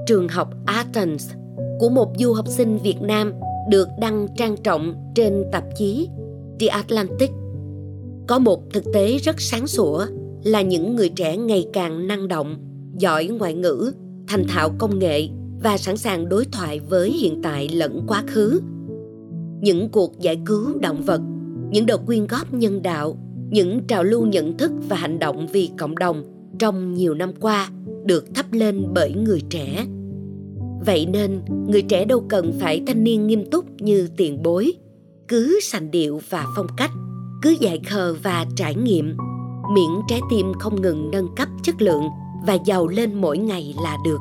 trường học athens của một du học sinh việt nam được đăng trang trọng trên tạp chí The Atlantic. Có một thực tế rất sáng sủa là những người trẻ ngày càng năng động, giỏi ngoại ngữ thành thạo công nghệ và sẵn sàng đối thoại với hiện tại lẫn quá khứ những cuộc giải cứu động vật những đợt quyên góp nhân đạo những trào lưu nhận thức và hành động vì cộng đồng trong nhiều năm qua được thắp lên bởi người trẻ. Vậy nên, người trẻ đâu cần phải thanh niên nghiêm túc như tiền bối, cứ sành điệu và phong cách, cứ dạy khờ và trải nghiệm. Miễn trái tim không ngừng nâng cấp chất lượng và giàu lên mỗi ngày là được.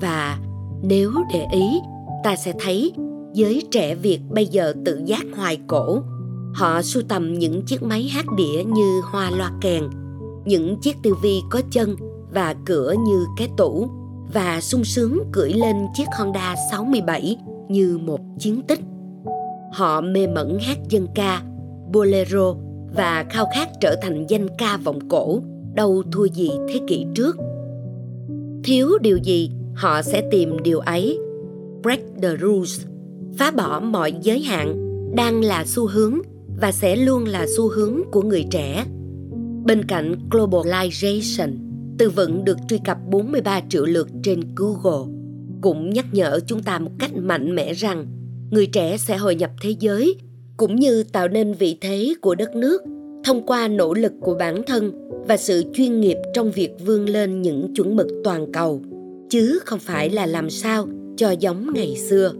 Và nếu để ý, ta sẽ thấy giới trẻ việt bây giờ tự giác hoài cổ họ sưu tầm những chiếc máy hát đĩa như hoa loa kèn những chiếc tivi có chân và cửa như cái tủ và sung sướng cưỡi lên chiếc Honda 67 như một chiến tích. Họ mê mẩn hát dân ca, bolero và khao khát trở thành danh ca vọng cổ đâu thua gì thế kỷ trước. Thiếu điều gì họ sẽ tìm điều ấy. Break the rules phá bỏ mọi giới hạn đang là xu hướng và sẽ luôn là xu hướng của người trẻ. Bên cạnh globalization, từ vựng được truy cập 43 triệu lượt trên Google, cũng nhắc nhở chúng ta một cách mạnh mẽ rằng người trẻ sẽ hội nhập thế giới cũng như tạo nên vị thế của đất nước thông qua nỗ lực của bản thân và sự chuyên nghiệp trong việc vươn lên những chuẩn mực toàn cầu chứ không phải là làm sao cho giống ngày xưa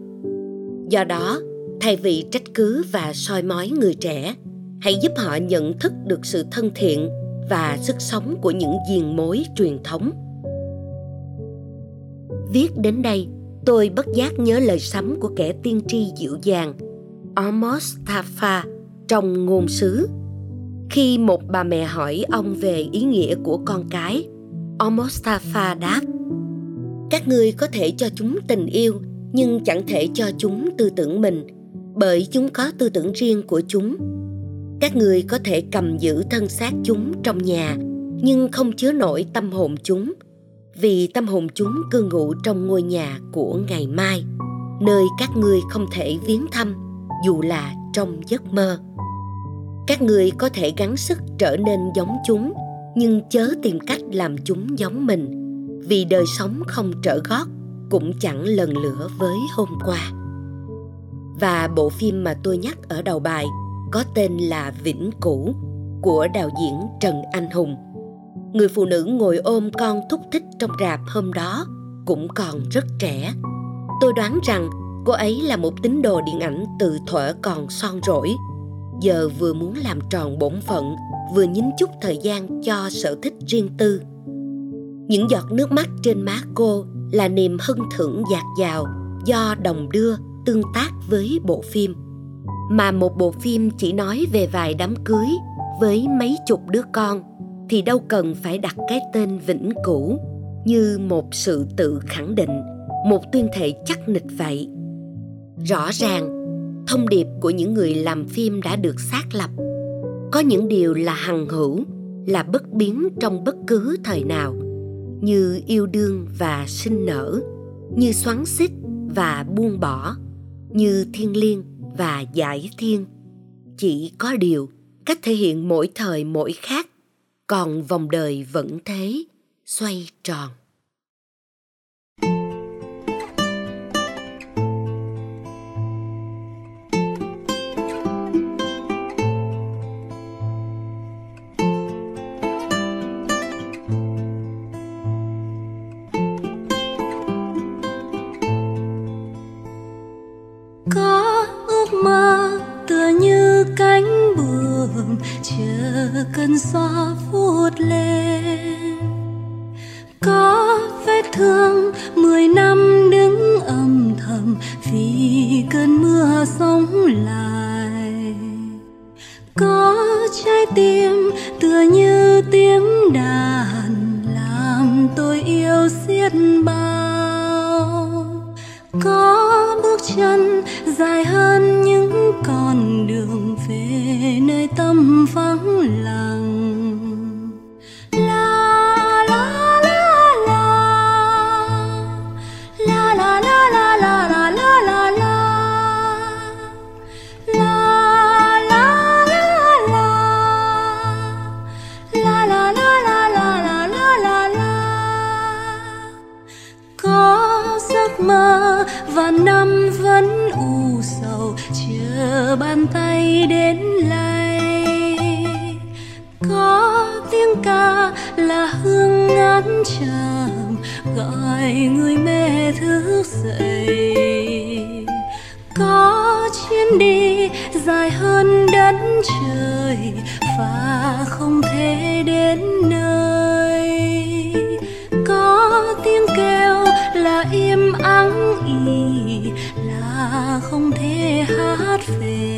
do đó thay vì trách cứ và soi mói người trẻ, hãy giúp họ nhận thức được sự thân thiện và sức sống của những diền mối truyền thống. Viết đến đây, tôi bất giác nhớ lời sấm của kẻ tiên tri dịu dàng, Amos Tafa trong ngôn sứ. Khi một bà mẹ hỏi ông về ý nghĩa của con cái, Amos Tafa đáp, các ngươi có thể cho chúng tình yêu, nhưng chẳng thể cho chúng tư tưởng mình bởi chúng có tư tưởng riêng của chúng. Các người có thể cầm giữ thân xác chúng trong nhà, nhưng không chứa nổi tâm hồn chúng, vì tâm hồn chúng cư ngụ trong ngôi nhà của ngày mai, nơi các ngươi không thể viếng thăm, dù là trong giấc mơ. Các người có thể gắng sức trở nên giống chúng, nhưng chớ tìm cách làm chúng giống mình, vì đời sống không trở gót, cũng chẳng lần lửa với hôm qua và bộ phim mà tôi nhắc ở đầu bài có tên là Vĩnh Cửu của đạo diễn Trần Anh Hùng. Người phụ nữ ngồi ôm con thúc thích trong rạp hôm đó cũng còn rất trẻ. Tôi đoán rằng cô ấy là một tín đồ điện ảnh từ thuở còn son rỗi. Giờ vừa muốn làm tròn bổn phận, vừa nhín chút thời gian cho sở thích riêng tư. Những giọt nước mắt trên má cô là niềm hân thưởng dạt dào do đồng đưa tương tác với bộ phim. Mà một bộ phim chỉ nói về vài đám cưới với mấy chục đứa con, thì đâu cần phải đặt cái tên vĩnh cửu. Như một sự tự khẳng định, một tuyên thệ chắc nịch vậy. Rõ ràng, thông điệp của những người làm phim đã được xác lập. Có những điều là hằng hữu, là bất biến trong bất cứ thời nào. Như yêu đương và sinh nở, như xoắn xít và buông bỏ như thiên liêng và giải thiên. Chỉ có điều, cách thể hiện mỗi thời mỗi khác, còn vòng đời vẫn thế, xoay tròn. Là hương ngát trầm gọi người mẹ thức dậy. Có chuyến đi dài hơn đất trời, và không thể đến nơi. Có tiếng kêu là im ắng ỉ là không thể hát về.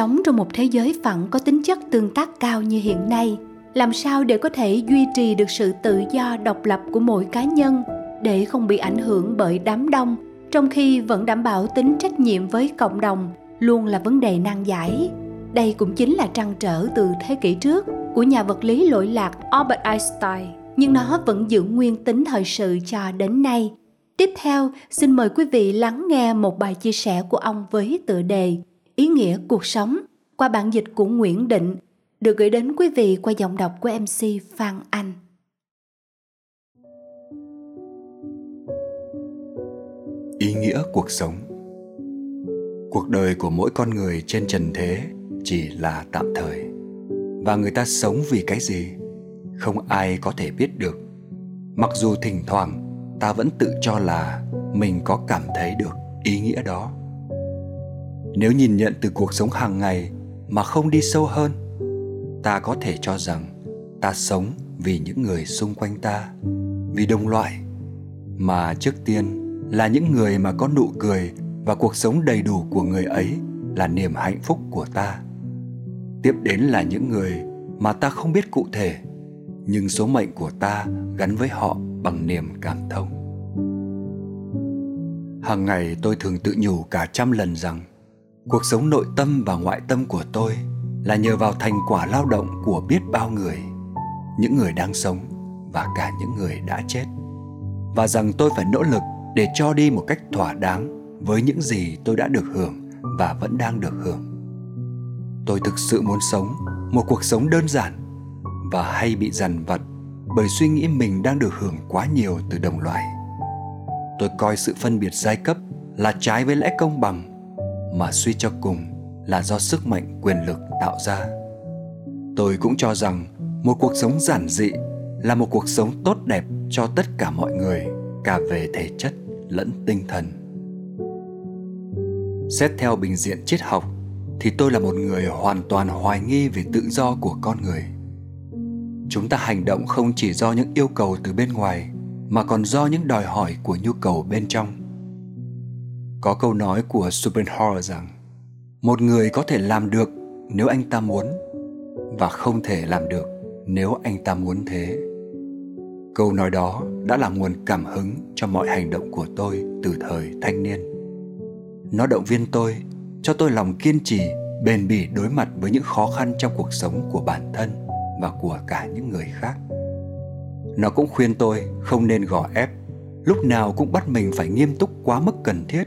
Sống trong một thế giới phẳng có tính chất tương tác cao như hiện nay, làm sao để có thể duy trì được sự tự do độc lập của mỗi cá nhân để không bị ảnh hưởng bởi đám đông, trong khi vẫn đảm bảo tính trách nhiệm với cộng đồng luôn là vấn đề nan giải? Đây cũng chính là trăn trở từ thế kỷ trước của nhà vật lý lỗi lạc Albert Einstein, nhưng nó vẫn giữ nguyên tính thời sự cho đến nay. Tiếp theo, xin mời quý vị lắng nghe một bài chia sẻ của ông với tựa đề ý nghĩa cuộc sống qua bản dịch của Nguyễn Định được gửi đến quý vị qua giọng đọc của MC Phan Anh. Ý nghĩa cuộc sống. Cuộc đời của mỗi con người trên trần thế chỉ là tạm thời. Và người ta sống vì cái gì, không ai có thể biết được. Mặc dù thỉnh thoảng ta vẫn tự cho là mình có cảm thấy được ý nghĩa đó nếu nhìn nhận từ cuộc sống hàng ngày mà không đi sâu hơn, ta có thể cho rằng ta sống vì những người xung quanh ta, vì đồng loại, mà trước tiên là những người mà có nụ cười và cuộc sống đầy đủ của người ấy là niềm hạnh phúc của ta. Tiếp đến là những người mà ta không biết cụ thể, nhưng số mệnh của ta gắn với họ bằng niềm cảm thông. Hàng ngày tôi thường tự nhủ cả trăm lần rằng cuộc sống nội tâm và ngoại tâm của tôi là nhờ vào thành quả lao động của biết bao người, những người đang sống và cả những người đã chết. Và rằng tôi phải nỗ lực để cho đi một cách thỏa đáng với những gì tôi đã được hưởng và vẫn đang được hưởng. Tôi thực sự muốn sống một cuộc sống đơn giản và hay bị dằn vặt bởi suy nghĩ mình đang được hưởng quá nhiều từ đồng loại. Tôi coi sự phân biệt giai cấp là trái với lẽ công bằng mà suy cho cùng là do sức mạnh quyền lực tạo ra. Tôi cũng cho rằng một cuộc sống giản dị là một cuộc sống tốt đẹp cho tất cả mọi người, cả về thể chất lẫn tinh thần. Xét theo bình diện triết học, thì tôi là một người hoàn toàn hoài nghi về tự do của con người. Chúng ta hành động không chỉ do những yêu cầu từ bên ngoài, mà còn do những đòi hỏi của nhu cầu bên trong có câu nói của Schopenhauer rằng một người có thể làm được nếu anh ta muốn và không thể làm được nếu anh ta muốn thế. Câu nói đó đã là nguồn cảm hứng cho mọi hành động của tôi từ thời thanh niên. Nó động viên tôi, cho tôi lòng kiên trì, bền bỉ đối mặt với những khó khăn trong cuộc sống của bản thân và của cả những người khác. Nó cũng khuyên tôi không nên gò ép, lúc nào cũng bắt mình phải nghiêm túc quá mức cần thiết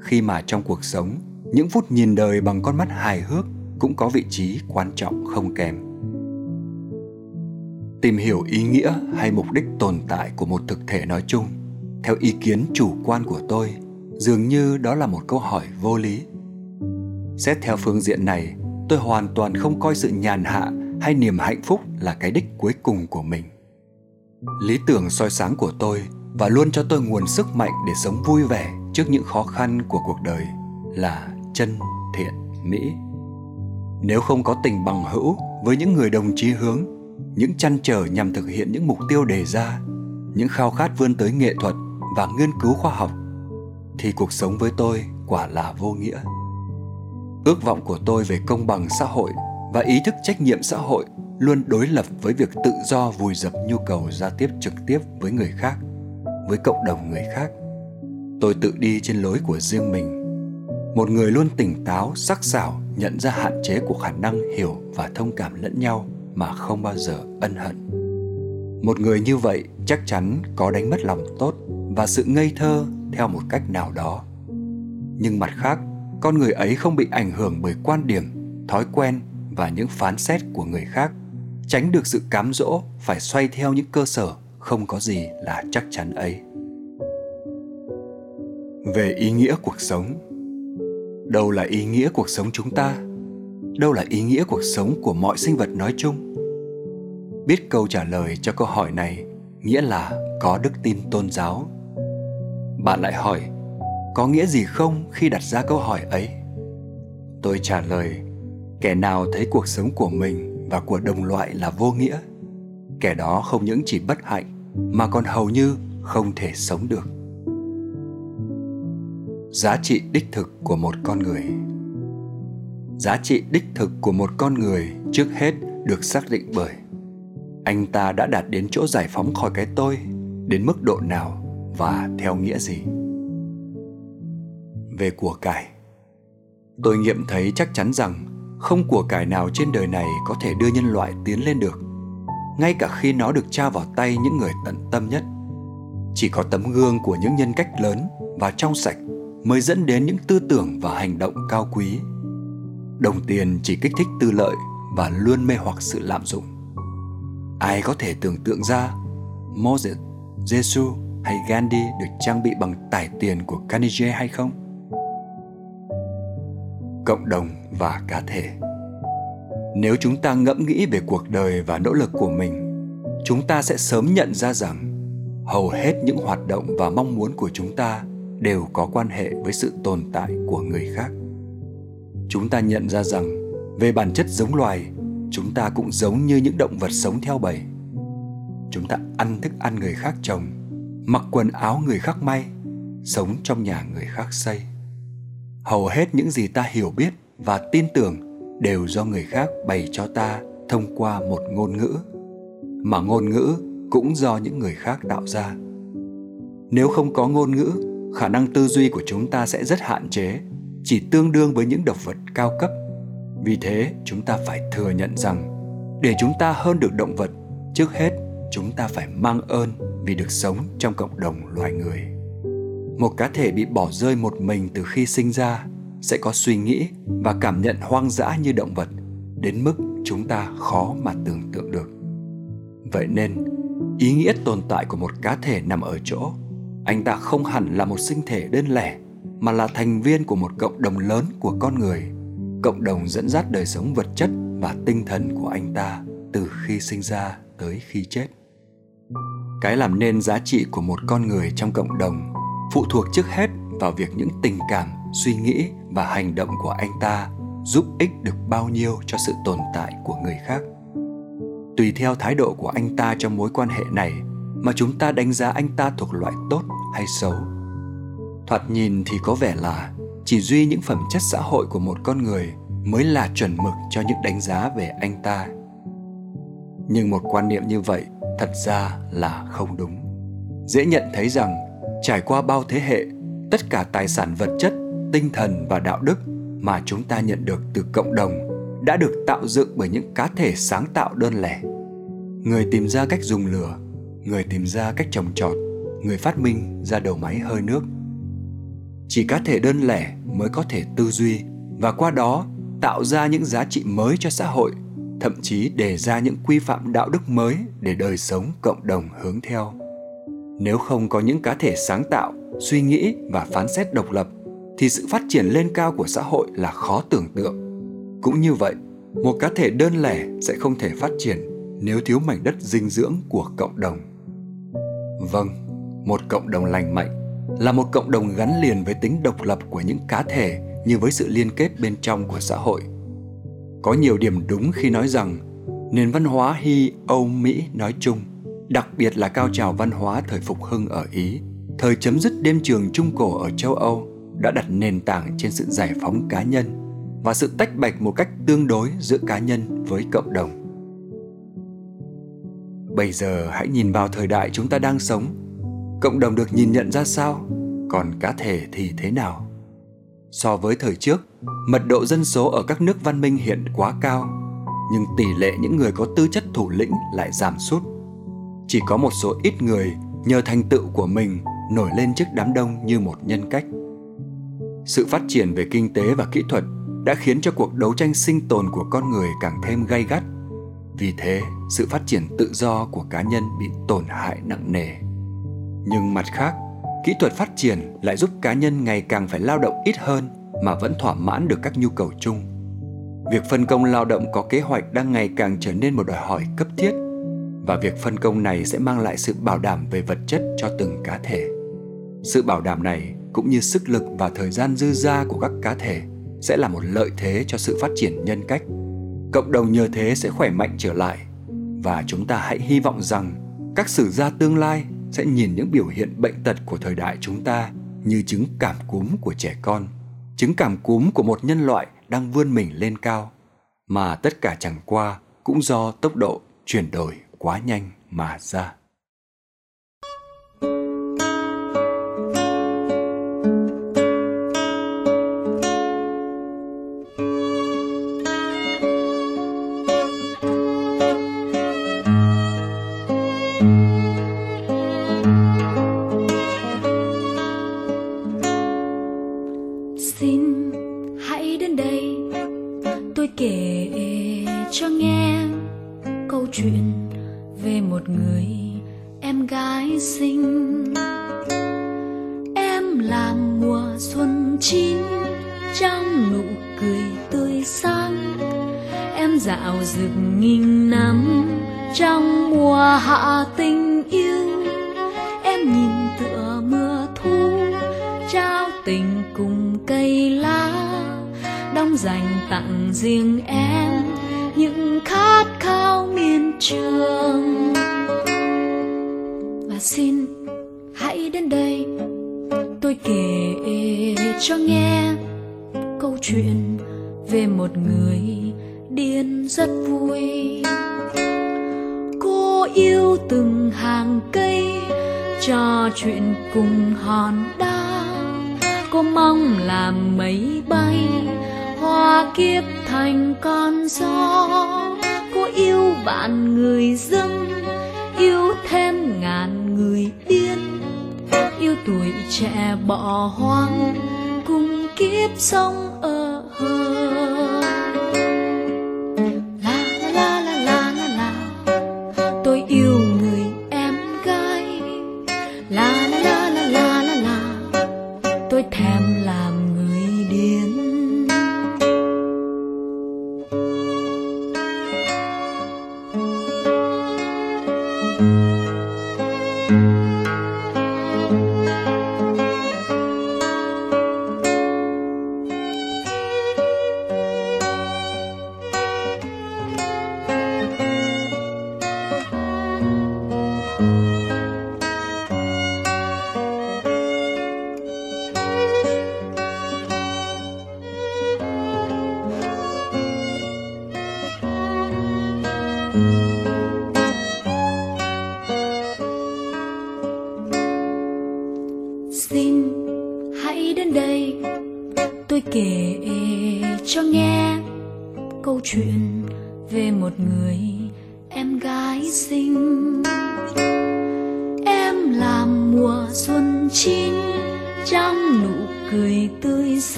khi mà trong cuộc sống, những phút nhìn đời bằng con mắt hài hước cũng có vị trí quan trọng không kém. Tìm hiểu ý nghĩa hay mục đích tồn tại của một thực thể nói chung, theo ý kiến chủ quan của tôi, dường như đó là một câu hỏi vô lý. Xét theo phương diện này, tôi hoàn toàn không coi sự nhàn hạ hay niềm hạnh phúc là cái đích cuối cùng của mình. Lý tưởng soi sáng của tôi và luôn cho tôi nguồn sức mạnh để sống vui vẻ trước những khó khăn của cuộc đời là chân thiện mỹ. Nếu không có tình bằng hữu với những người đồng chí hướng, những chăn trở nhằm thực hiện những mục tiêu đề ra, những khao khát vươn tới nghệ thuật và nghiên cứu khoa học, thì cuộc sống với tôi quả là vô nghĩa. Ước vọng của tôi về công bằng xã hội và ý thức trách nhiệm xã hội luôn đối lập với việc tự do vùi dập nhu cầu giao tiếp trực tiếp với người khác, với cộng đồng người khác tôi tự đi trên lối của riêng mình. Một người luôn tỉnh táo, sắc sảo, nhận ra hạn chế của khả năng, hiểu và thông cảm lẫn nhau mà không bao giờ ân hận. Một người như vậy chắc chắn có đánh mất lòng tốt và sự ngây thơ theo một cách nào đó. Nhưng mặt khác, con người ấy không bị ảnh hưởng bởi quan điểm, thói quen và những phán xét của người khác. Tránh được sự cám dỗ, phải xoay theo những cơ sở không có gì là chắc chắn ấy về ý nghĩa cuộc sống. Đâu là ý nghĩa cuộc sống chúng ta? Đâu là ý nghĩa cuộc sống của mọi sinh vật nói chung? Biết câu trả lời cho câu hỏi này nghĩa là có đức tin tôn giáo. Bạn lại hỏi, có nghĩa gì không khi đặt ra câu hỏi ấy? Tôi trả lời, kẻ nào thấy cuộc sống của mình và của đồng loại là vô nghĩa, kẻ đó không những chỉ bất hạnh mà còn hầu như không thể sống được giá trị đích thực của một con người. Giá trị đích thực của một con người trước hết được xác định bởi, anh ta đã đạt đến chỗ giải phóng khỏi cái tôi đến mức độ nào và theo nghĩa gì? Về của cải, tôi nghiệm thấy chắc chắn rằng không của cải nào trên đời này có thể đưa nhân loại tiến lên được, ngay cả khi nó được trao vào tay những người tận tâm nhất. Chỉ có tấm gương của những nhân cách lớn và trong sạch mới dẫn đến những tư tưởng và hành động cao quý. Đồng tiền chỉ kích thích tư lợi và luôn mê hoặc sự lạm dụng. Ai có thể tưởng tượng ra Moses, Jesus hay Gandhi được trang bị bằng tải tiền của Carnegie hay không? Cộng đồng và cá thể. Nếu chúng ta ngẫm nghĩ về cuộc đời và nỗ lực của mình, chúng ta sẽ sớm nhận ra rằng hầu hết những hoạt động và mong muốn của chúng ta đều có quan hệ với sự tồn tại của người khác. Chúng ta nhận ra rằng, về bản chất giống loài, chúng ta cũng giống như những động vật sống theo bầy. Chúng ta ăn thức ăn người khác trồng, mặc quần áo người khác may, sống trong nhà người khác xây. Hầu hết những gì ta hiểu biết và tin tưởng đều do người khác bày cho ta thông qua một ngôn ngữ, mà ngôn ngữ cũng do những người khác tạo ra. Nếu không có ngôn ngữ khả năng tư duy của chúng ta sẽ rất hạn chế, chỉ tương đương với những động vật cao cấp. Vì thế, chúng ta phải thừa nhận rằng, để chúng ta hơn được động vật, trước hết, chúng ta phải mang ơn vì được sống trong cộng đồng loài người. Một cá thể bị bỏ rơi một mình từ khi sinh ra sẽ có suy nghĩ và cảm nhận hoang dã như động vật, đến mức chúng ta khó mà tưởng tượng được. Vậy nên, ý nghĩa tồn tại của một cá thể nằm ở chỗ anh ta không hẳn là một sinh thể đơn lẻ, mà là thành viên của một cộng đồng lớn của con người, cộng đồng dẫn dắt đời sống vật chất và tinh thần của anh ta từ khi sinh ra tới khi chết. Cái làm nên giá trị của một con người trong cộng đồng phụ thuộc trước hết vào việc những tình cảm, suy nghĩ và hành động của anh ta giúp ích được bao nhiêu cho sự tồn tại của người khác. Tùy theo thái độ của anh ta trong mối quan hệ này mà chúng ta đánh giá anh ta thuộc loại tốt hay xấu? Thoạt nhìn thì có vẻ là chỉ duy những phẩm chất xã hội của một con người mới là chuẩn mực cho những đánh giá về anh ta. Nhưng một quan niệm như vậy thật ra là không đúng. Dễ nhận thấy rằng trải qua bao thế hệ, tất cả tài sản vật chất, tinh thần và đạo đức mà chúng ta nhận được từ cộng đồng đã được tạo dựng bởi những cá thể sáng tạo đơn lẻ. Người tìm ra cách dùng lửa, người tìm ra cách trồng trọt người phát minh ra đầu máy hơi nước. Chỉ cá thể đơn lẻ mới có thể tư duy và qua đó tạo ra những giá trị mới cho xã hội thậm chí đề ra những quy phạm đạo đức mới để đời sống cộng đồng hướng theo. Nếu không có những cá thể sáng tạo suy nghĩ và phán xét độc lập thì sự phát triển lên cao của xã hội là khó tưởng tượng. Cũng như vậy một cá thể đơn lẻ sẽ không thể phát triển nếu thiếu mảnh đất dinh dưỡng của cộng đồng. Vâng, một cộng đồng lành mạnh là một cộng đồng gắn liền với tính độc lập của những cá thể như với sự liên kết bên trong của xã hội. Có nhiều điểm đúng khi nói rằng nền văn hóa Hy Âu Mỹ nói chung, đặc biệt là cao trào văn hóa thời phục hưng ở Ý, thời chấm dứt đêm trường trung cổ ở châu Âu đã đặt nền tảng trên sự giải phóng cá nhân và sự tách bạch một cách tương đối giữa cá nhân với cộng đồng. Bây giờ hãy nhìn vào thời đại chúng ta đang sống cộng đồng được nhìn nhận ra sao? Còn cá thể thì thế nào? So với thời trước, mật độ dân số ở các nước văn minh hiện quá cao, nhưng tỷ lệ những người có tư chất thủ lĩnh lại giảm sút. Chỉ có một số ít người nhờ thành tựu của mình nổi lên trước đám đông như một nhân cách. Sự phát triển về kinh tế và kỹ thuật đã khiến cho cuộc đấu tranh sinh tồn của con người càng thêm gay gắt. Vì thế, sự phát triển tự do của cá nhân bị tổn hại nặng nề nhưng mặt khác, kỹ thuật phát triển lại giúp cá nhân ngày càng phải lao động ít hơn mà vẫn thỏa mãn được các nhu cầu chung. Việc phân công lao động có kế hoạch đang ngày càng trở nên một đòi hỏi cấp thiết và việc phân công này sẽ mang lại sự bảo đảm về vật chất cho từng cá thể. Sự bảo đảm này cũng như sức lực và thời gian dư ra của các cá thể sẽ là một lợi thế cho sự phát triển nhân cách. Cộng đồng nhờ thế sẽ khỏe mạnh trở lại và chúng ta hãy hy vọng rằng các sử gia tương lai sẽ nhìn những biểu hiện bệnh tật của thời đại chúng ta như chứng cảm cúm của trẻ con. Chứng cảm cúm của một nhân loại đang vươn mình lên cao, mà tất cả chẳng qua cũng do tốc độ chuyển đổi quá nhanh mà ra.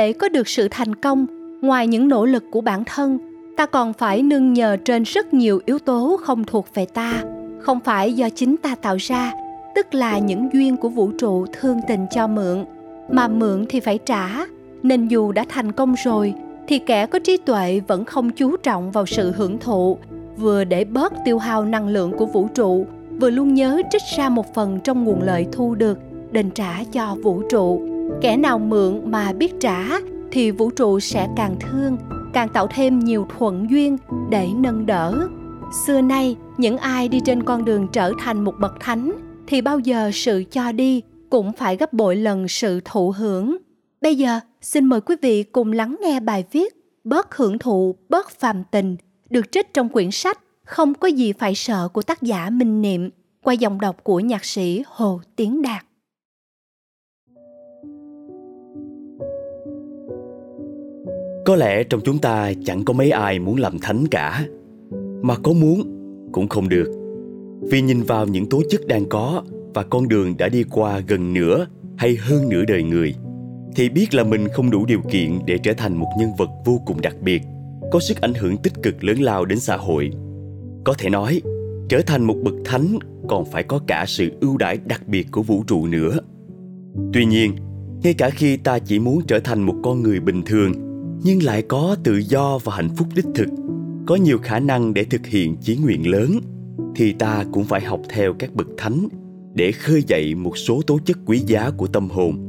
Để có được sự thành công, ngoài những nỗ lực của bản thân, ta còn phải nương nhờ trên rất nhiều yếu tố không thuộc về ta, không phải do chính ta tạo ra, tức là những duyên của vũ trụ thương tình cho mượn. Mà mượn thì phải trả, nên dù đã thành công rồi, thì kẻ có trí tuệ vẫn không chú trọng vào sự hưởng thụ, vừa để bớt tiêu hao năng lượng của vũ trụ, vừa luôn nhớ trích ra một phần trong nguồn lợi thu được, đền trả cho vũ trụ kẻ nào mượn mà biết trả thì vũ trụ sẽ càng thương, càng tạo thêm nhiều thuận duyên để nâng đỡ. Xưa nay, những ai đi trên con đường trở thành một bậc thánh thì bao giờ sự cho đi cũng phải gấp bội lần sự thụ hưởng. Bây giờ, xin mời quý vị cùng lắng nghe bài viết bớt hưởng thụ, bớt phàm tình được trích trong quyển sách không có gì phải sợ của tác giả minh niệm qua dòng đọc của nhạc sĩ hồ tiến đạt. Có lẽ trong chúng ta chẳng có mấy ai muốn làm thánh cả, mà có muốn cũng không được. Vì nhìn vào những tố chất đang có và con đường đã đi qua gần nửa hay hơn nửa đời người, thì biết là mình không đủ điều kiện để trở thành một nhân vật vô cùng đặc biệt, có sức ảnh hưởng tích cực lớn lao đến xã hội. Có thể nói, trở thành một bậc thánh còn phải có cả sự ưu đãi đặc biệt của vũ trụ nữa. Tuy nhiên, ngay cả khi ta chỉ muốn trở thành một con người bình thường nhưng lại có tự do và hạnh phúc đích thực. Có nhiều khả năng để thực hiện chí nguyện lớn, thì ta cũng phải học theo các bậc thánh để khơi dậy một số tố chất quý giá của tâm hồn.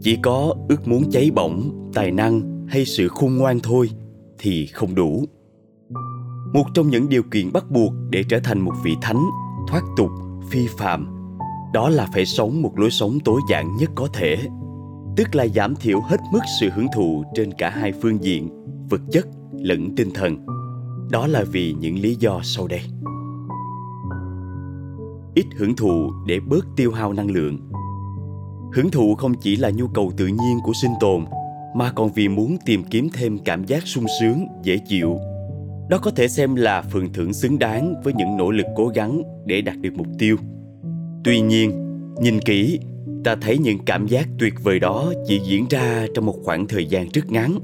Chỉ có ước muốn cháy bỏng, tài năng hay sự khôn ngoan thôi thì không đủ. Một trong những điều kiện bắt buộc để trở thành một vị thánh, thoát tục, phi phạm đó là phải sống một lối sống tối giản nhất có thể tức là giảm thiểu hết mức sự hưởng thụ trên cả hai phương diện, vật chất lẫn tinh thần. Đó là vì những lý do sau đây. Ít hưởng thụ để bớt tiêu hao năng lượng. Hưởng thụ không chỉ là nhu cầu tự nhiên của sinh tồn, mà còn vì muốn tìm kiếm thêm cảm giác sung sướng, dễ chịu. Đó có thể xem là phần thưởng xứng đáng với những nỗ lực cố gắng để đạt được mục tiêu. Tuy nhiên, nhìn kỹ ta thấy những cảm giác tuyệt vời đó chỉ diễn ra trong một khoảng thời gian rất ngắn,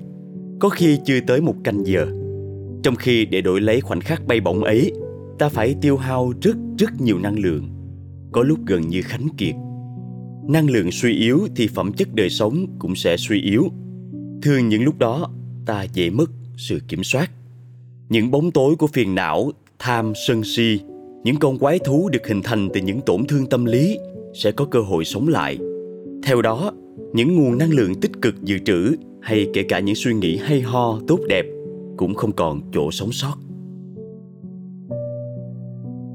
có khi chưa tới một canh giờ. Trong khi để đổi lấy khoảnh khắc bay bổng ấy, ta phải tiêu hao rất rất nhiều năng lượng, có lúc gần như khánh kiệt. Năng lượng suy yếu thì phẩm chất đời sống cũng sẽ suy yếu. Thường những lúc đó, ta dễ mất sự kiểm soát. Những bóng tối của phiền não, tham, sân si, những con quái thú được hình thành từ những tổn thương tâm lý sẽ có cơ hội sống lại. Theo đó, những nguồn năng lượng tích cực dự trữ hay kể cả những suy nghĩ hay ho tốt đẹp cũng không còn chỗ sống sót.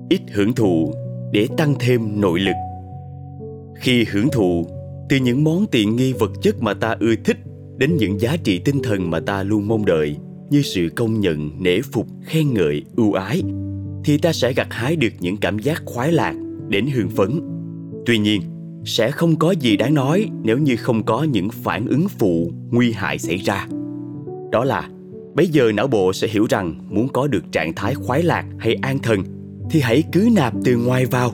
Ít hưởng thụ để tăng thêm nội lực. Khi hưởng thụ từ những món tiện nghi vật chất mà ta ưa thích đến những giá trị tinh thần mà ta luôn mong đợi như sự công nhận, nể phục, khen ngợi, ưu ái, thì ta sẽ gặt hái được những cảm giác khoái lạc đến hương phấn tuy nhiên, sẽ không có gì đáng nói nếu như không có những phản ứng phụ nguy hại xảy ra. Đó là bây giờ não bộ sẽ hiểu rằng muốn có được trạng thái khoái lạc hay an thần thì hãy cứ nạp từ ngoài vào,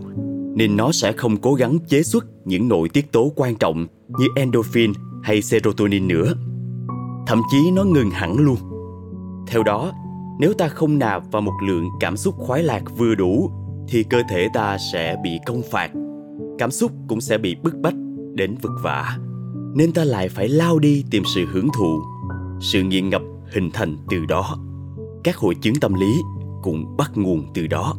nên nó sẽ không cố gắng chế xuất những nội tiết tố quan trọng như endorphin hay serotonin nữa. Thậm chí nó ngừng hẳn luôn. Theo đó, nếu ta không nạp vào một lượng cảm xúc khoái lạc vừa đủ thì cơ thể ta sẽ bị công phạt cảm xúc cũng sẽ bị bức bách đến vực vả. Nên ta lại phải lao đi tìm sự hưởng thụ, sự nghiện ngập hình thành từ đó. Các hội chứng tâm lý cũng bắt nguồn từ đó.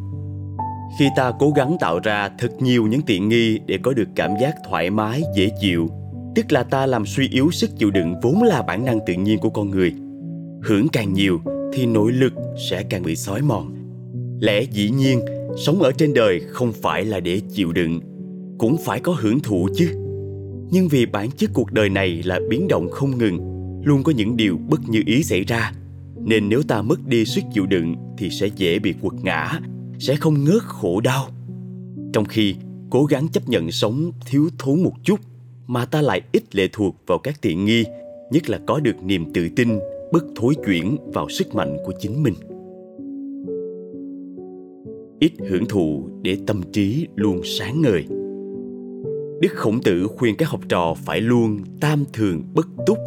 Khi ta cố gắng tạo ra thật nhiều những tiện nghi để có được cảm giác thoải mái, dễ chịu, tức là ta làm suy yếu sức chịu đựng vốn là bản năng tự nhiên của con người, hưởng càng nhiều thì nội lực sẽ càng bị xói mòn. Lẽ dĩ nhiên, sống ở trên đời không phải là để chịu đựng cũng phải có hưởng thụ chứ. Nhưng vì bản chất cuộc đời này là biến động không ngừng, luôn có những điều bất như ý xảy ra, nên nếu ta mất đi sức chịu đựng thì sẽ dễ bị quật ngã, sẽ không ngớt khổ đau. Trong khi cố gắng chấp nhận sống thiếu thốn một chút mà ta lại ít lệ thuộc vào các tiện nghi, nhất là có được niềm tự tin, bất thối chuyển vào sức mạnh của chính mình. Ít hưởng thụ để tâm trí luôn sáng ngời đức khổng tử khuyên các học trò phải luôn tam thường bất túc,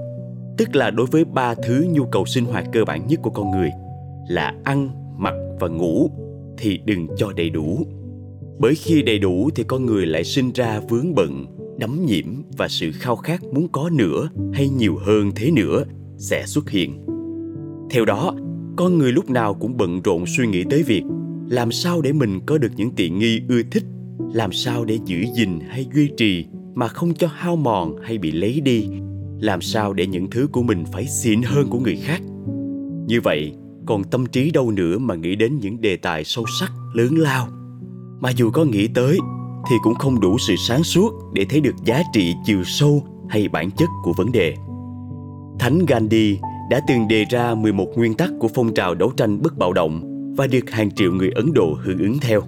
tức là đối với ba thứ nhu cầu sinh hoạt cơ bản nhất của con người là ăn, mặc và ngủ thì đừng cho đầy đủ. Bởi khi đầy đủ thì con người lại sinh ra vướng bận, đắm nhiễm và sự khao khát muốn có nữa hay nhiều hơn thế nữa sẽ xuất hiện. Theo đó, con người lúc nào cũng bận rộn suy nghĩ tới việc làm sao để mình có được những tiện nghi ưa thích làm sao để giữ gìn hay duy trì mà không cho hao mòn hay bị lấy đi làm sao để những thứ của mình phải xịn hơn của người khác như vậy, còn tâm trí đâu nữa mà nghĩ đến những đề tài sâu sắc, lớn lao mà dù có nghĩ tới, thì cũng không đủ sự sáng suốt để thấy được giá trị chiều sâu hay bản chất của vấn đề. Thánh Gandhi đã từng đề ra 11 nguyên tắc của phong trào đấu tranh bất bạo động và được hàng triệu người Ấn Độ hưởng ứng theo.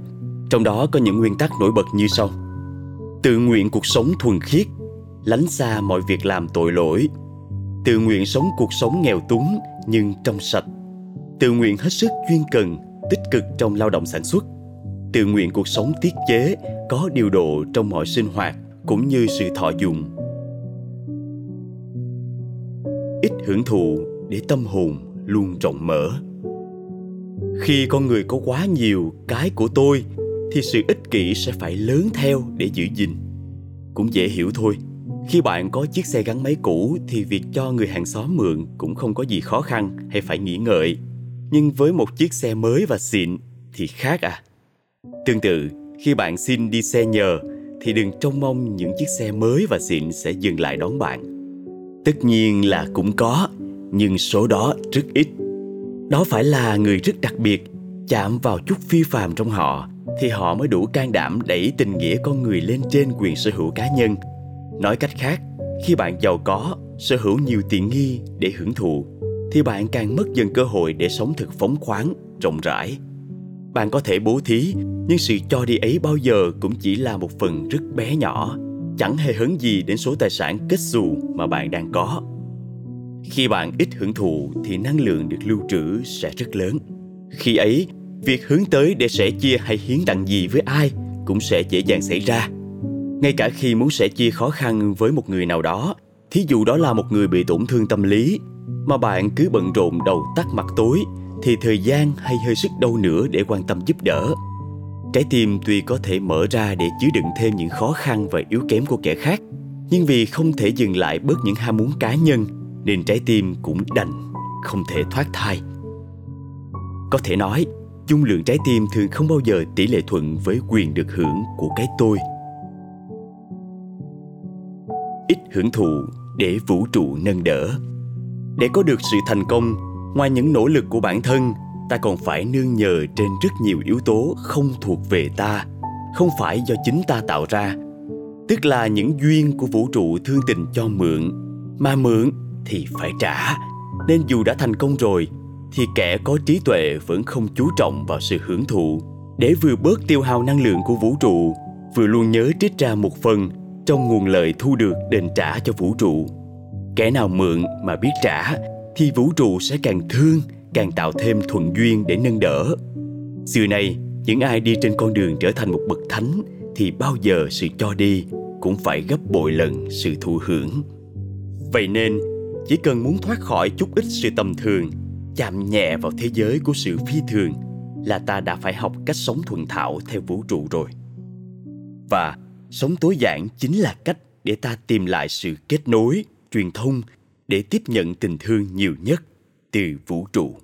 Trong đó có những nguyên tắc nổi bật như sau. Tự nguyện cuộc sống thuần khiết, lánh xa mọi việc làm tội lỗi. Tự nguyện sống cuộc sống nghèo túng nhưng trong sạch. Tự nguyện hết sức chuyên cần, tích cực trong lao động sản xuất. Tự nguyện cuộc sống tiết chế, có điều độ trong mọi sinh hoạt cũng như sự thọ dụng. Ít hưởng thụ để tâm hồn luôn rộng mở khi con người có quá nhiều cái của tôi thì sự ích kỷ sẽ phải lớn theo để giữ gìn. Cũng dễ hiểu thôi, khi bạn có chiếc xe gắn máy cũ thì việc cho người hàng xóm mượn cũng không có gì khó khăn hay phải nghĩ ngợi. Nhưng với một chiếc xe mới và xịn thì khác à. Tương tự, khi bạn xin đi xe nhờ thì đừng trông mong những chiếc xe mới và xịn sẽ dừng lại đón bạn. Tất nhiên là cũng có, nhưng số đó rất ít. Đó phải là người rất đặc biệt, chạm vào chút phi phàm trong họ thì họ mới đủ can đảm đẩy tình nghĩa con người lên trên quyền sở hữu cá nhân. Nói cách khác, khi bạn giàu có, sở hữu nhiều tiện nghi để hưởng thụ, thì bạn càng mất dần cơ hội để sống thực phóng khoáng, rộng rãi. Bạn có thể bố thí, nhưng sự cho đi ấy bao giờ cũng chỉ là một phần rất bé nhỏ, chẳng hề hấn gì đến số tài sản kết xù mà bạn đang có. Khi bạn ít hưởng thụ thì năng lượng được lưu trữ sẽ rất lớn. Khi ấy việc hướng tới để sẻ chia hay hiến tặng gì với ai cũng sẽ dễ dàng xảy ra. Ngay cả khi muốn sẻ chia khó khăn với một người nào đó, thí dụ đó là một người bị tổn thương tâm lý, mà bạn cứ bận rộn đầu tắt mặt tối, thì thời gian hay hơi sức đâu nữa để quan tâm giúp đỡ. Trái tim tuy có thể mở ra để chứa đựng thêm những khó khăn và yếu kém của kẻ khác, nhưng vì không thể dừng lại bớt những ham muốn cá nhân, nên trái tim cũng đành không thể thoát thai. Có thể nói dung lượng trái tim thường không bao giờ tỷ lệ thuận với quyền được hưởng của cái tôi. Ít hưởng thụ để vũ trụ nâng đỡ. Để có được sự thành công, ngoài những nỗ lực của bản thân, ta còn phải nương nhờ trên rất nhiều yếu tố không thuộc về ta, không phải do chính ta tạo ra. Tức là những duyên của vũ trụ thương tình cho mượn, mà mượn thì phải trả. Nên dù đã thành công rồi thì kẻ có trí tuệ vẫn không chú trọng vào sự hưởng thụ. Để vừa bớt tiêu hao năng lượng của vũ trụ, vừa luôn nhớ trích ra một phần trong nguồn lợi thu được đền trả cho vũ trụ. Kẻ nào mượn mà biết trả, thì vũ trụ sẽ càng thương, càng tạo thêm thuận duyên để nâng đỡ. Xưa nay, những ai đi trên con đường trở thành một bậc thánh thì bao giờ sự cho đi cũng phải gấp bội lần sự thụ hưởng. Vậy nên, chỉ cần muốn thoát khỏi chút ít sự tầm thường chạm nhẹ vào thế giới của sự phi thường là ta đã phải học cách sống thuận thảo theo vũ trụ rồi. Và sống tối giản chính là cách để ta tìm lại sự kết nối, truyền thông để tiếp nhận tình thương nhiều nhất từ vũ trụ.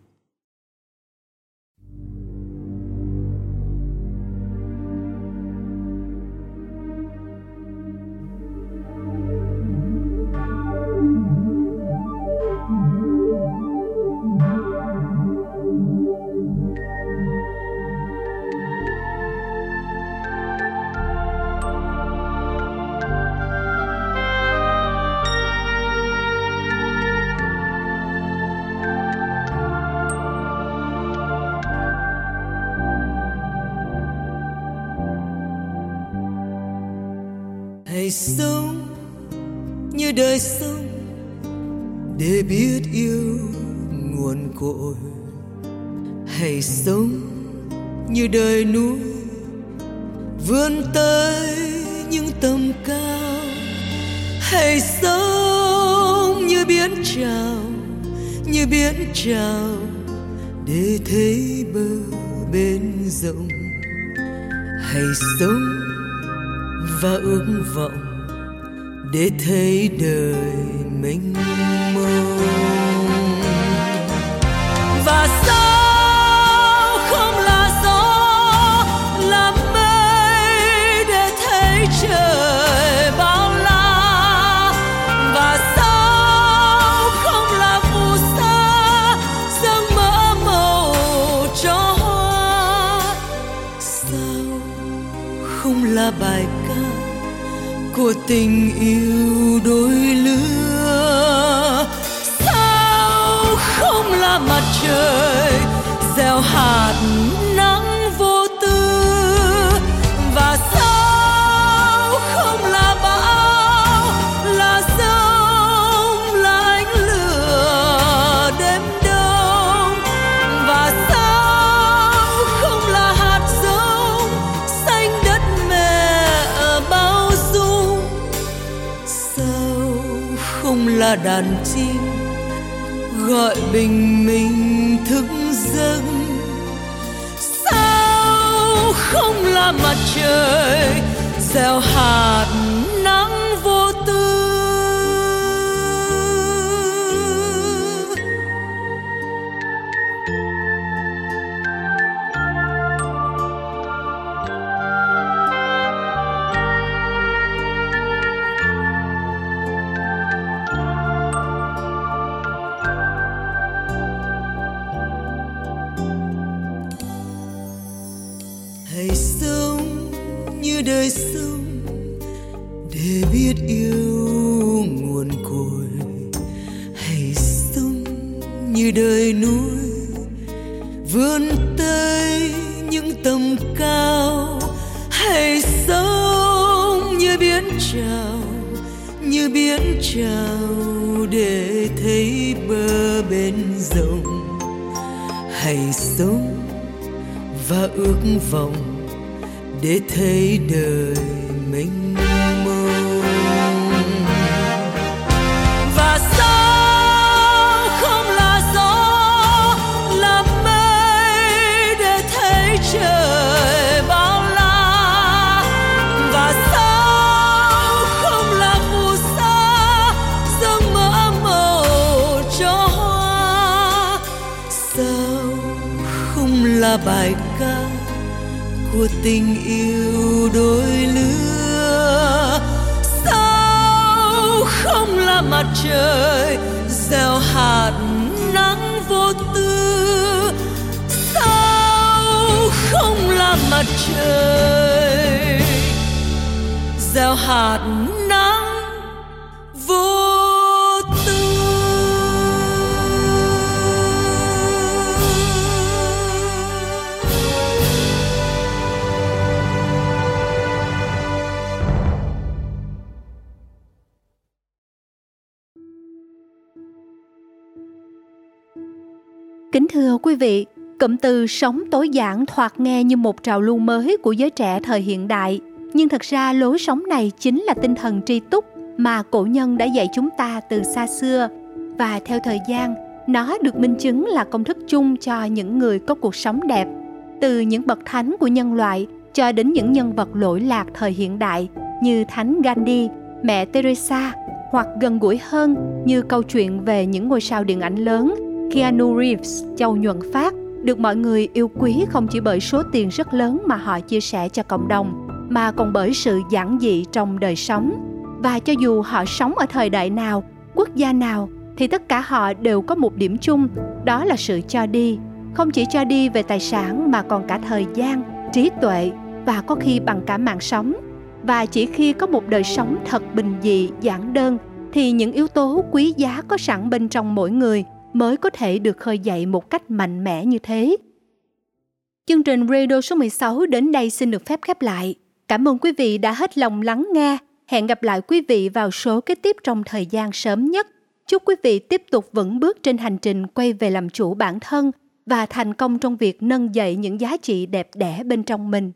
Sống và ước vọng để thấy đời mình mông. Và sao là bài ca của tình yêu đôi lứa. Sao không là mặt trời, gieo hạt đàn chim gọi bình minh thức giấc. Sao không là mặt trời gieo hạt là bài ca của tình yêu đôi lứa. Sao không là mặt trời gieo hạt nắng vô tư? Sao không là mặt trời gieo hạt thưa quý vị, cụm từ sống tối giản thoạt nghe như một trào lưu mới của giới trẻ thời hiện đại, nhưng thật ra lối sống này chính là tinh thần tri túc mà cổ nhân đã dạy chúng ta từ xa xưa. Và theo thời gian, nó được minh chứng là công thức chung cho những người có cuộc sống đẹp, từ những bậc thánh của nhân loại cho đến những nhân vật lỗi lạc thời hiện đại như Thánh Gandhi, mẹ Teresa hoặc gần gũi hơn như câu chuyện về những ngôi sao điện ảnh lớn. Keanu Reeves, Châu Nhuận Phát, được mọi người yêu quý không chỉ bởi số tiền rất lớn mà họ chia sẻ cho cộng đồng, mà còn bởi sự giản dị trong đời sống. Và cho dù họ sống ở thời đại nào, quốc gia nào, thì tất cả họ đều có một điểm chung, đó là sự cho đi. Không chỉ cho đi về tài sản mà còn cả thời gian, trí tuệ và có khi bằng cả mạng sống. Và chỉ khi có một đời sống thật bình dị, giản đơn, thì những yếu tố quý giá có sẵn bên trong mỗi người mới có thể được khơi dậy một cách mạnh mẽ như thế. Chương trình Radio số 16 đến đây xin được phép khép lại. Cảm ơn quý vị đã hết lòng lắng nghe. Hẹn gặp lại quý vị vào số kế tiếp trong thời gian sớm nhất. Chúc quý vị tiếp tục vững bước trên hành trình quay về làm chủ bản thân và thành công trong việc nâng dậy những giá trị đẹp đẽ bên trong mình.